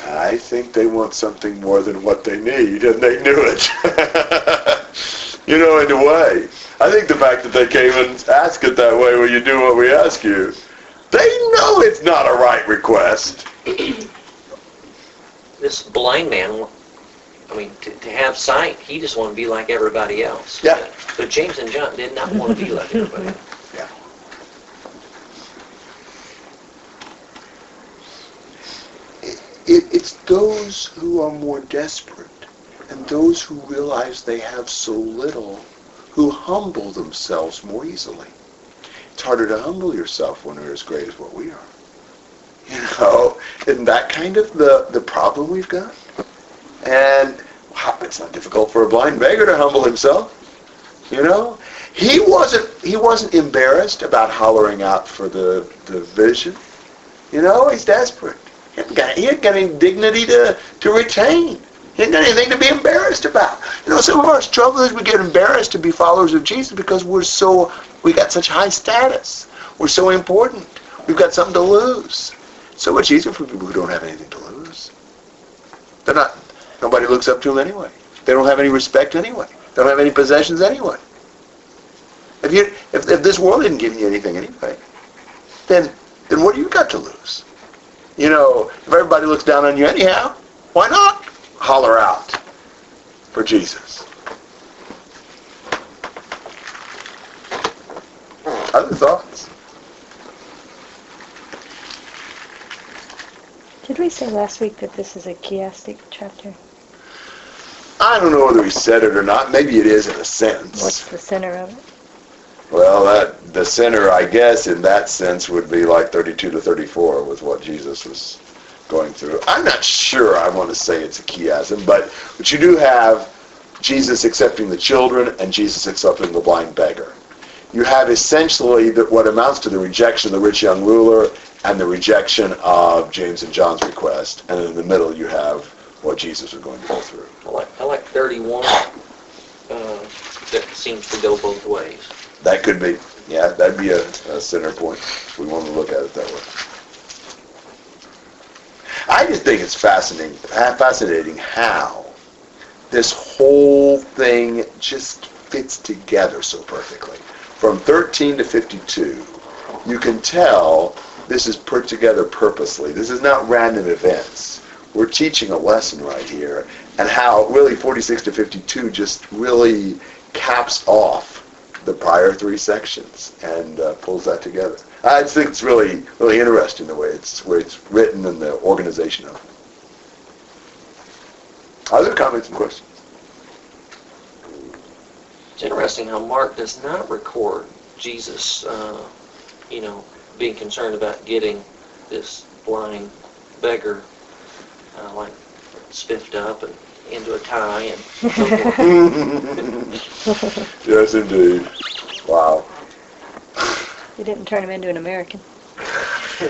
I think they want something more than what they need, and they knew it. you know, in a way. I think the fact that they came and asked it that way, will you do what we ask you? They know it's not a right request. This blind man, I mean, to, to have sight, he just wanted to be like everybody else. Yeah. But James and John did not want to be like everybody else. It, it's those who are more desperate and those who realize they have so little who humble themselves more easily. It's harder to humble yourself when you're as great as what we are. You know, isn't that kind of the, the problem we've got? And wow, it's not difficult for a blind beggar to humble himself. You know, he wasn't he wasn't embarrassed about hollering out for the the vision. You know, he's desperate. He hadn't got, he hadn't got any dignity to to retain. He hadn't got anything to be embarrassed about. You know, some of our struggle is we get embarrassed to be followers of Jesus because we're so we got such high status. We're so important. We've got something to lose. So much easier for people who don't have anything to lose. They're not. Nobody looks up to them anyway. They don't have any respect anyway. They don't have any possessions anyway. If you if, if this world isn't giving you anything anyway, then then what do you got to lose? You know, if everybody looks down on you anyhow, why not holler out for Jesus? Other thoughts? Did we say last week that this is a chiastic chapter? I don't know whether he said it or not. Maybe it is in a sense. What's the center of it? Well, that the center, I guess, in that sense, would be like 32 to 34 with what Jesus was going through. I'm not sure. I want to say it's a chiasm, but but you do have Jesus accepting the children and Jesus accepting the blind beggar. You have essentially the, what amounts to the rejection of the rich young ruler and the rejection of James and John's request, and in the middle you have what Jesus was going to go through. I like, I like 31. Uh, that seems to go both ways. That could be, yeah, that'd be a, a center point if we want to look at it that way. I just think it's fascinating, fascinating how this whole thing just fits together so perfectly. From 13 to 52, you can tell this is put together purposely. This is not random events. We're teaching a lesson right here, and how really 46 to 52 just really caps off the prior three sections and uh, pulls that together. I think it's really, really interesting the way it's where it's written and the organization of it. Other comments and questions? It's interesting how Mark does not record Jesus, uh, you know, being concerned about getting this blind beggar, uh, like, spiffed up and into a tie and so forth. yes, indeed. Wow. You didn't turn him into an American.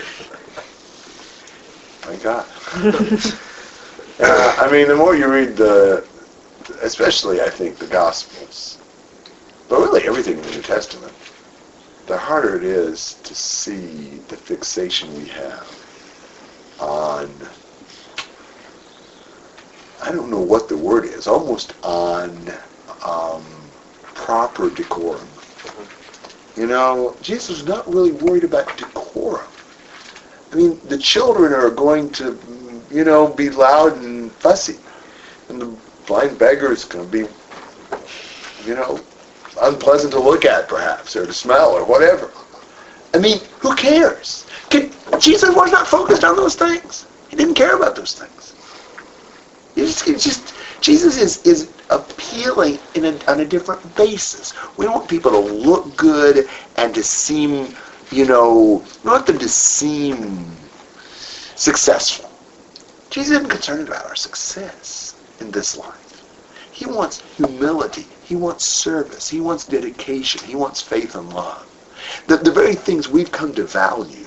My God. uh, I mean, the more you read the, especially I think the Gospels, but really everything in the New Testament, the harder it is to see the fixation we have on, I don't know what the word is, almost on um, proper decorum. You know, Jesus was not really worried about decorum. I mean, the children are going to, you know, be loud and fussy. And the blind beggar is going to be, you know, unpleasant to look at, perhaps, or to smell, or whatever. I mean, who cares? Can, Jesus was not focused on those things. He didn't care about those things. Just, just Jesus is, is appealing in a, on a different basis. We want people to look good and to seem, you know, we want them to seem successful. Jesus isn't concerned about our success in this life. He wants humility. He wants service. He wants dedication. He wants faith and love. The, the very things we've come to value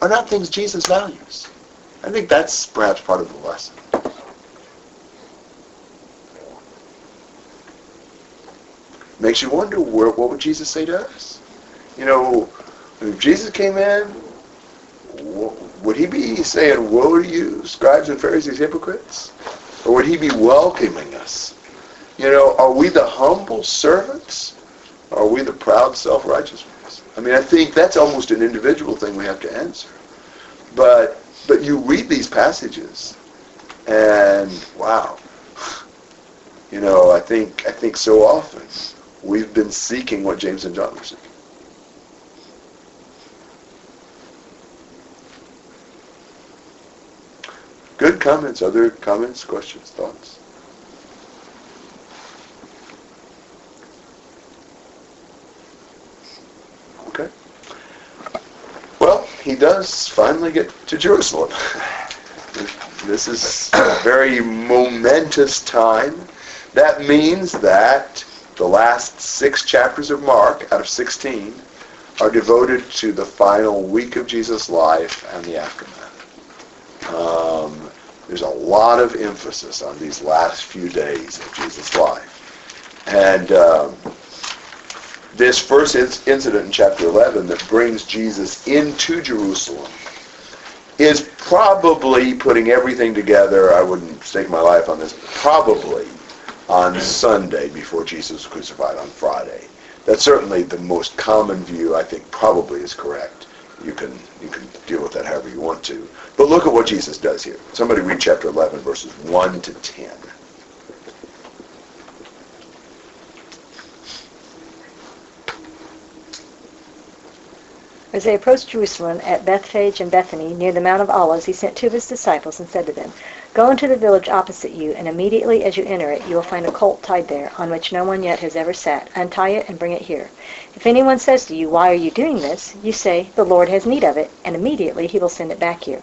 are not things Jesus values. I think that's perhaps part of the lesson. Makes you wonder, where, what would Jesus say to us? You know, if Jesus came in, would he be saying, woe to you, scribes and Pharisees, hypocrites? Or would he be welcoming us? You know, are we the humble servants? Or are we the proud self-righteous ones? I mean, I think that's almost an individual thing we have to answer. But but you read these passages, and wow, you know, I think I think so often we've been seeking what James and John were seeking. Good comments. Other comments, questions, thoughts? Okay. Well, he does finally get to Jerusalem. This is a very momentous time. That means that The last six chapters of Mark out of 16 are devoted to the final week of Jesus' life and the aftermath. Um, there's a lot of emphasis on these last few days of Jesus' life. And um, this first incident in chapter 11 that brings Jesus into Jerusalem is probably putting everything together. I wouldn't stake my life on this. Probably on Sunday before Jesus was crucified on Friday. That's certainly the most common view. I think probably is correct. You can you can deal with that however you want to. But look at what Jesus does here. Somebody read chapter 11 verses 1 to 10. As they approached Jerusalem at Bethphage and Bethany, near the Mount of Olives, he sent two of his disciples and said to them, Go into the village opposite you, and immediately as you enter it, you will find a colt tied there, on which no one yet has ever sat. Untie it and bring it here. If anyone says to you, Why are you doing this? you say, The Lord has need of it, and immediately he will send it back here.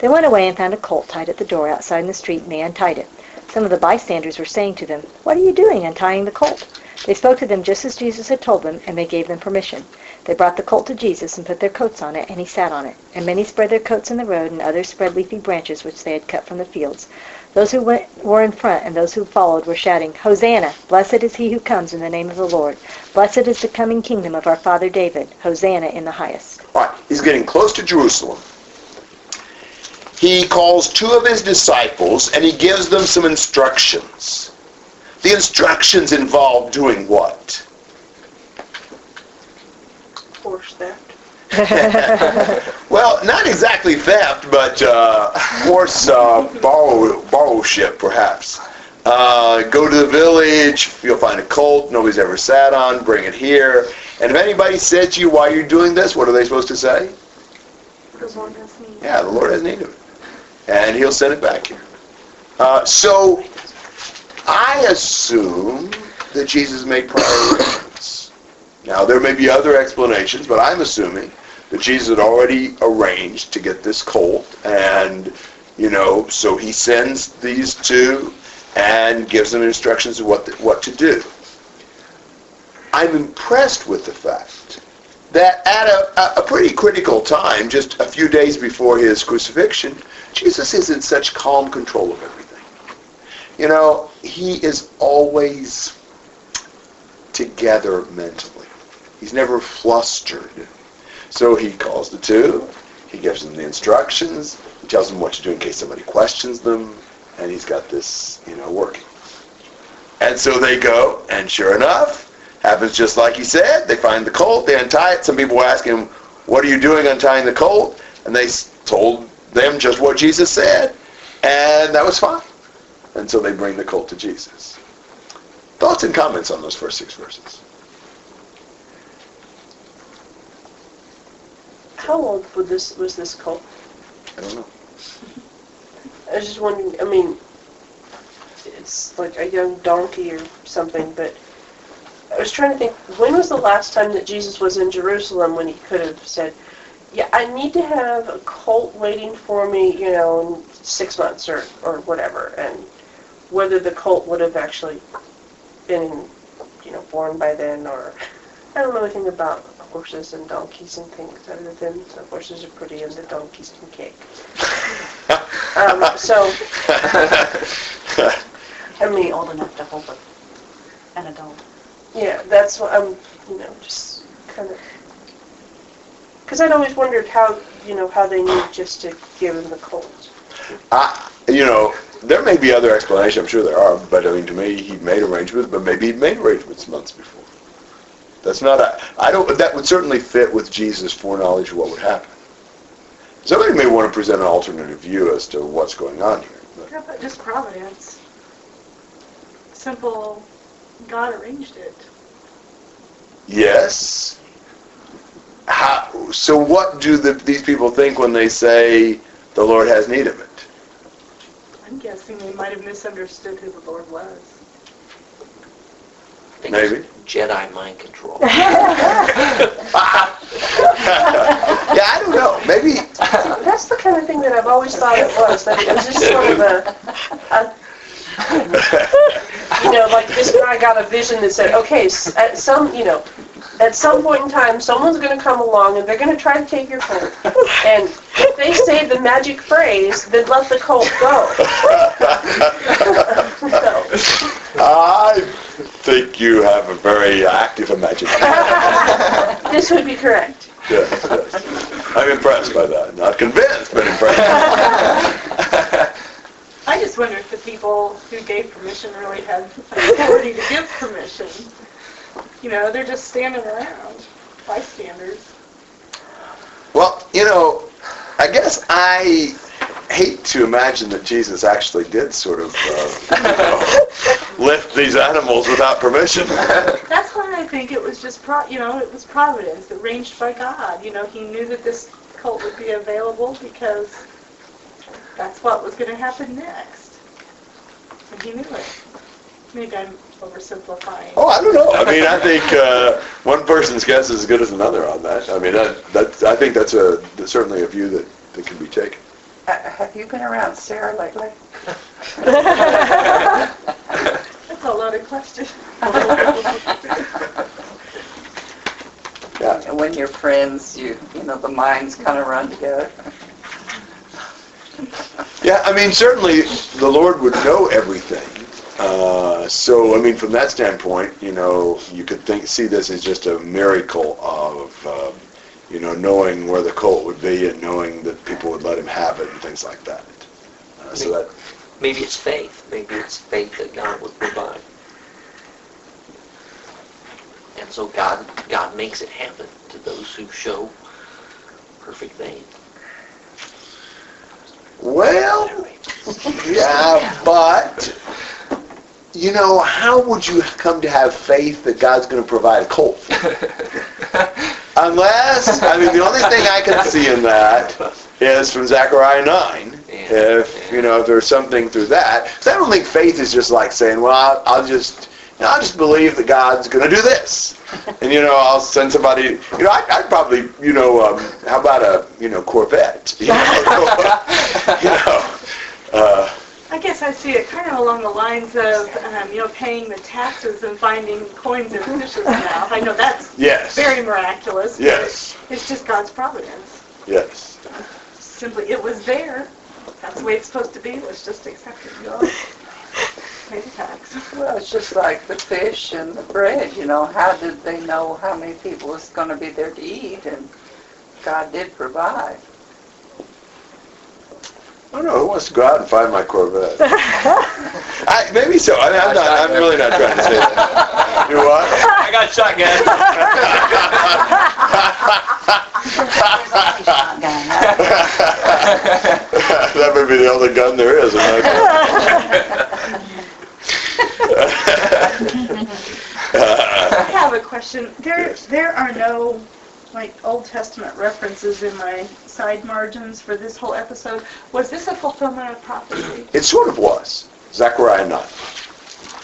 They went away and found a colt tied at the door outside in the street, and they untied it. Some of the bystanders were saying to them, What are you doing untying the colt? They spoke to them just as Jesus had told them, and they gave them permission. They brought the colt to Jesus and put their coats on it, and he sat on it. And many spread their coats in the road, and others spread leafy branches which they had cut from the fields. Those who went, were in front and those who followed were shouting, Hosanna! Blessed is he who comes in the name of the Lord. Blessed is the coming kingdom of our father David. Hosanna in the highest. All right, he's getting close to Jerusalem. He calls two of his disciples and he gives them some instructions. The instructions involve doing what? Horse theft. well, not exactly theft, but uh, horse uh, borrow, borrowship, perhaps. Uh, go to the village, you'll find a colt nobody's ever sat on, bring it here. And if anybody says to you why you're doing this, what are they supposed to say? The Lord has need. Yeah, the Lord has need of it. And he'll send it back here. Uh, so I assume that Jesus made prior. Now, there may be other explanations, but I'm assuming that Jesus had already arranged to get this colt, and, you know, so he sends these two and gives them instructions of what, the, what to do. I'm impressed with the fact that at a, a pretty critical time, just a few days before his crucifixion, Jesus is in such calm control of everything. You know, he is always together mentally. He's never flustered. So he calls the two, he gives them the instructions, he tells them what to do in case somebody questions them, and he's got this, you know, working. And so they go, and sure enough, happens just like he said. They find the colt, they untie it. Some people ask him, what are you doing untying the colt? And they told them just what Jesus said. And that was fine. And so they bring the colt to Jesus. Thoughts and comments on those first six verses? How old was this was this colt? I don't know. I was just wondering. I mean, it's like a young donkey or something, but I was trying to think. When was the last time that Jesus was in Jerusalem when he could have said, "Yeah, I need to have a colt waiting for me," you know, in six months or or whatever, and whether the colt would have actually been, you know, born by then, or I don't know anything about horses and donkeys and things other than the horses are pretty and the donkeys can kick. um, so, I mean, old enough to hold a, an adult. yeah, that's what I'm, you know, just kind of, because I'd always wondered how, you know, how they knew just to give him the colt. I, you know, there may be other explanations. I'm sure there are, but I mean, to me, he made arrangements, but maybe he'd made arrangements months before. That's not a. I don't. That would certainly fit with Jesus' foreknowledge of what would happen. Somebody may want to present an alternative view as to what's going on here. But Yeah, but just providence. Simple, God arranged it. yes. How, so what do the, these people think when they say the Lord has need of it? I'm guessing they might have misunderstood who the Lord was. I think it's Maybe. Jedi mind control. yeah, I don't know. Maybe That's the kind of thing that I've always thought it was, that it was just sort of a, a you know, like this guy got a vision that said, okay, at some, you know, at some point in time, someone's going to come along and they're going to try to take your colt. And if they say the magic phrase, then let the colt go. I think you have a very active imagination. This would be correct. Yes, yes. I'm impressed by that. Not convinced, but impressed. I just wonder if the people who gave permission really had authority to give permission. You know, they're just standing around, bystanders. Well, you know, I guess I hate to imagine that Jesus actually did sort of uh, you know, lift these animals without permission. That's why I think it was just, pro- you know, it was providence, arranged by God. You know, He knew that this cult would be available because that's what was going to happen next. And He knew it. Maybe I'm oversimplifying. Oh, I don't know. I mean, I think uh, one person's guess is as good as another on that. I mean, that, that, I think that's a certainly a view that, that can be taken. Uh, Have you been around Sarah lately? That's a loaded question. Yeah. And when you're friends, you, you know, the minds kind of run together. Yeah, I mean, certainly the Lord would know everything. Uh, so, I mean, from that standpoint, you know, you could think see this as just a miracle of, um, you know, knowing where the colt would be and knowing that people would let him have it and things like that. Uh, so that, Maybe it's faith. Maybe it's faith that God would provide. And so God, God makes it happen to those who show perfect faith. well, yeah, but you know, how would you come to have faith that God's going to provide a colt? Unless, I mean, the only thing I can see in that is from Zechariah 9. If, you know, if there's something through that. 'Cause I don't think faith is just like saying, well, I'll, I'll just, you know, I'll just believe that God's going to do this. And, you know, I'll send somebody, you know, I, I'd probably, you know, um, how about a, you know, Corvette? You know, you know uh, I guess I see it kind of along the lines of, um, you know, paying the taxes and finding coins in fish's mouth. I know that's yes. very miraculous. but Yes. It's just God's providence. Yes. Simply, it was there. That's the way it's supposed to be. Let's just accept it. Go. Pay the tax. Well, it's just like the fish and the bread, you know, how did they know how many people was going to be there to eat? And God did provide. I don't know. Who wants to go out and find my Corvette? I, maybe so. I, I'm not. I'm really not trying to say that. You know what? I got shotgun. that may be the only gun there is. In my. I have a question. There, Yes. there are no like Old Testament references in my side margins for this whole episode. Was this a fulfillment of prophecy? it sort of was. Zechariah 9.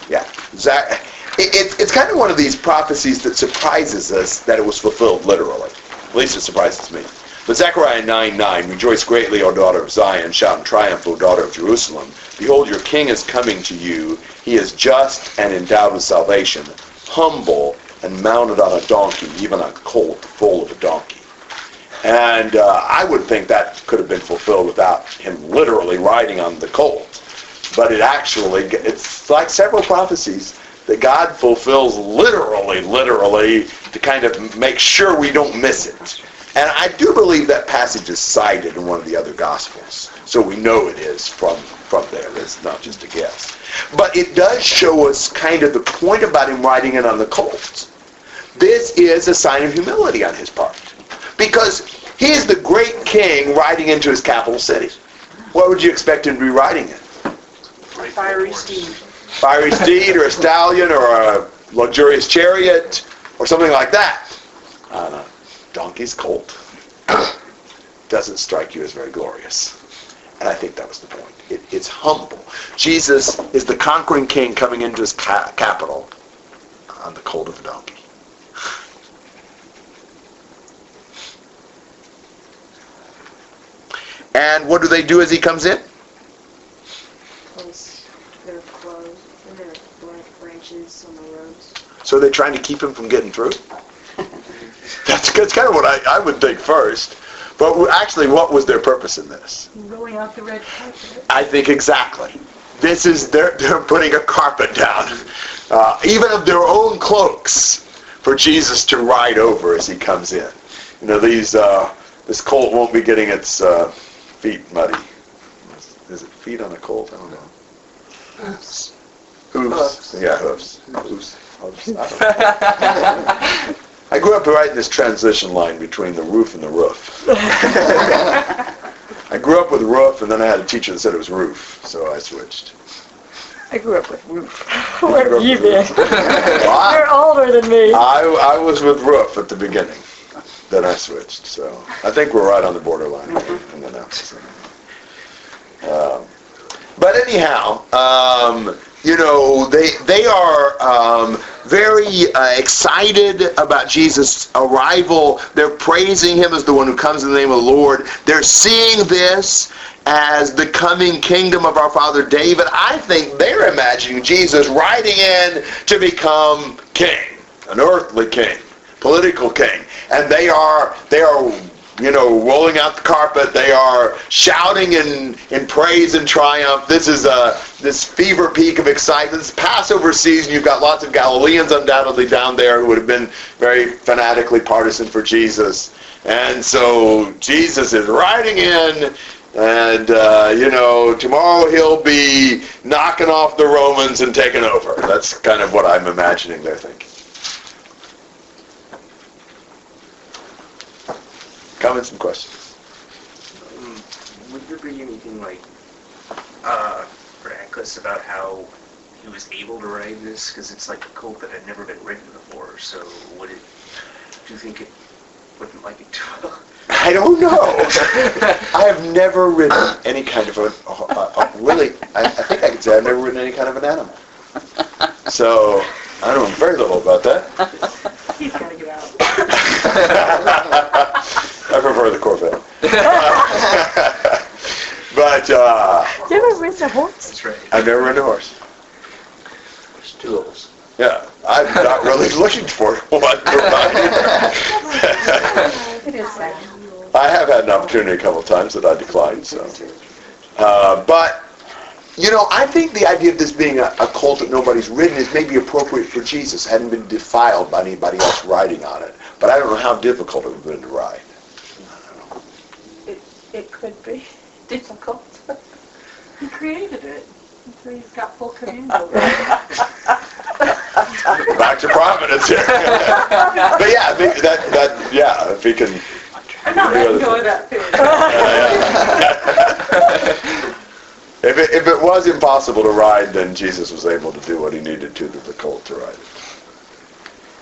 Yeah. Zach, it, it, it's kind of one of these prophecies that surprises us that it was fulfilled literally. At least it surprises me. But Zechariah 9, 9, Rejoice greatly, O daughter of Zion. Shout in triumph, O daughter of Jerusalem. Behold, your king is coming to you. He is just and endowed with salvation, humble and mounted on a donkey, even a colt full of a donkey. And uh, I would think that could have been fulfilled without him literally riding on the colt. But it actually, it's like several prophecies that God fulfills literally, literally to kind of make sure we don't miss it. And I do believe that passage is cited in one of the other Gospels. So we know it is from, from there. It's not just a guess. But it does show us kind of the point about him riding in on the colt. This is a sign of humility on his part. Because he is the great king riding into his capital city. What would you expect him to be riding in? Fiery steed. Fiery steed or a stallion or a luxurious chariot or something like that. On a donkey's colt. Doesn't strike you as very glorious. And I think that was the point. It, it's humble. Jesus is the conquering king coming into his ca- capital on the colt of a donkey. And what do they do as he comes in? Place their clothes and their blanket. watches on the roads. So are trying to keep him from getting through? That's, that's kind of what I, I would think first. But actually, what was their purpose in this? Rolling out the red carpet. I think exactly. This is they're they're putting a carpet down, uh, even of their own cloaks, for Jesus to ride over as he comes in. You know, these uh, this colt won't be getting its uh, feet muddy. Is it feet on a colt? I don't know. Hooves. Yeah, hooves. Hooves. Hooves. I. I grew up right in this transition line between the roof and the roof. I grew up with roof, and then I had a teacher that said it was roof, so I switched. I grew up with roof. Where have you been? You're older than me. I, I was with roof at the beginning, then I switched. So I think we're right on the borderline in the now. Um, but anyhow, um, you know, they they are um, very uh, excited about Jesus' arrival. They're praising him as the one who comes in the name of the Lord. They're seeing this as the coming kingdom of our father David. I think they're imagining Jesus riding in to become king, an earthly king, political king, and they are they are you know, rolling out the carpet. They are shouting in, in praise and triumph. This is a this fever peak of excitement. It's Passover season. You've got lots of Galileans undoubtedly down there who would have been very fanatically partisan for Jesus. And so Jesus is riding in, and uh, you know, tomorrow he'll be knocking off the Romans and taking over. That's kind of what I'm imagining they're thinking. Comments and questions? Um, would there be anything like uh, miraculous about how he was able to write this? Because it's like a cult that had never been written before. So would it? Do you think it wouldn't like it too? I don't know. I have never written any kind of a, a, a really. I, I think I could say I've never written any kind of an animal. So I don't know very little about that. He's got to get out. I prefer the Corvette. but uh, You ever ridden a horse? That's right. I've never ridden a horse. There's two of us. Yeah, I'm not really looking for one. It is. I have had an opportunity a couple of times that I declined. So, uh, but you know, I think the idea of this being a, a cult that nobody's ridden is maybe appropriate for Jesus. It hadn't been defiled by anybody else riding on it. But I don't know how difficult it would have been to ride. It, it could be difficult. He created it. So he's got full command over it. Back to Providence here. but yeah, I think that that yeah, if he can. I'm not do letting go of things. that pig. if it, if it was impossible to ride, then Jesus was able to do what he needed to to the colt to ride it.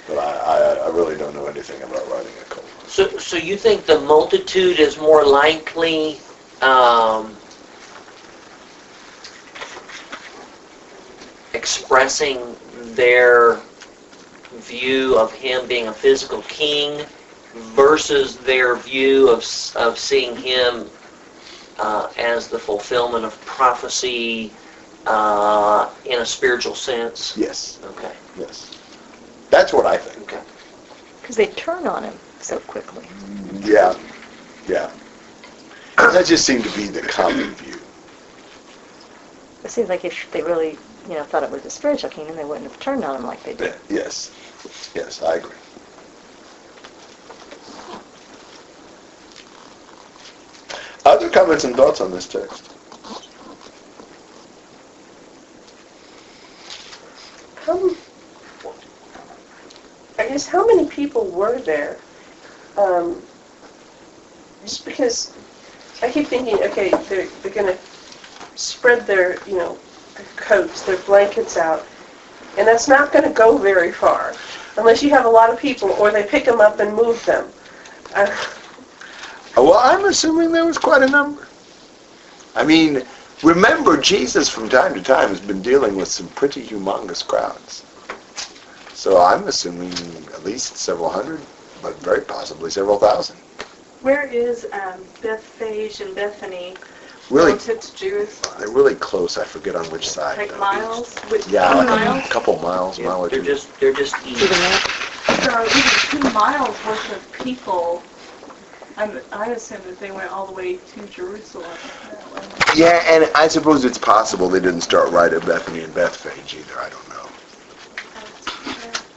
But I, I, I really don't know anything about riding a colt. So, so you think the multitude is more likely um, expressing their view of him being a physical king versus their view of, of seeing him uh, as the fulfillment of prophecy uh, in a spiritual sense? Yes, Okay. yes. That's what I think. Okay. Because they turn on him so quickly. Yeah, yeah. That just seemed to be the common view. It seems like if they really, you know, thought it was a spiritual kingdom, they wouldn't have turned on him like they did. Yes, yes, I agree. Other comments and thoughts on this text? How, I guess how many people were there? Um, just because I keep thinking, okay, they're, they're going to spread their, you know, their coats, their blankets out, and that's not going to go very far unless you have a lot of people or they pick them up and move them. Uh, Well, I'm assuming there was quite a number. I mean, remember, Jesus from time to time has been dealing with some pretty humongous crowds. So I'm assuming at least several hundred, but very possibly several thousand. Where is um, Bethphage and Bethany really, relative to Jerusalem? they're really close. I forget on which side. Like though. miles? Which, Yeah, like miles? a couple miles, mile or They're two. just, they're just See easy. the? So even two miles worth of people, I'm, I assume that they went all the way to Jerusalem. Yeah, and I suppose it's possible they didn't start right at Bethany and Bethphage either. I don't know.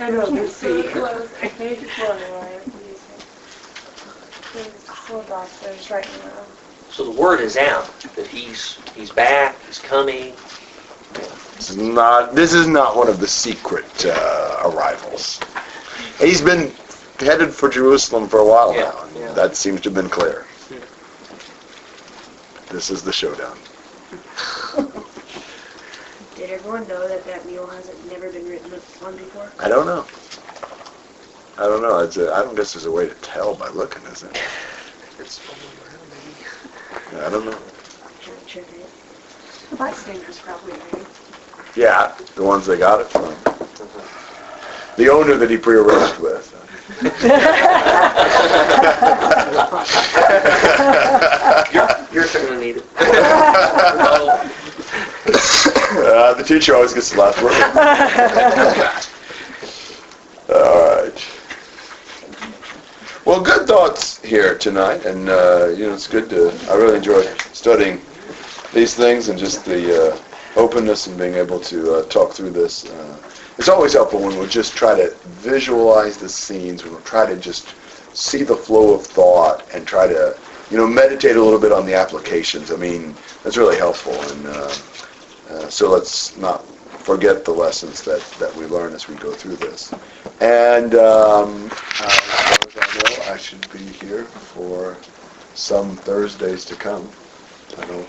I know, let's see. Page one, right? Full doctors right now. So the word is out that he's, he's back, he's coming. This is not. This is not one of the secret uh, arrivals. He's been headed for Jerusalem for a while Yeah, now. and yeah. That seems to have been clear. This is the showdown. Did everyone know that that mule hasn't never been written on before? I don't know. I don't know. It's a, I don't guess there's a way to tell by looking, is it? It's from around here. I don't know. Not sure The bystanders probably knew. Yeah, the ones they got it from. The owner that he prearranged with. You're, you're gonna need it. Uh, the teacher always gets the last word. All right. Well, good thoughts here tonight, and uh, you know it's good to. I really enjoy studying these things and just the uh, openness and being able to uh, talk through this. Uh, it's always helpful when we just try to visualize the scenes, when we try to just see the flow of thought and try to, you know, meditate a little bit on the applications. I mean, that's really helpful, and uh, uh, so let's not forget the lessons that, that we learn as we go through this. And um, uh, as I know, I should be here for some Thursdays to come. I don't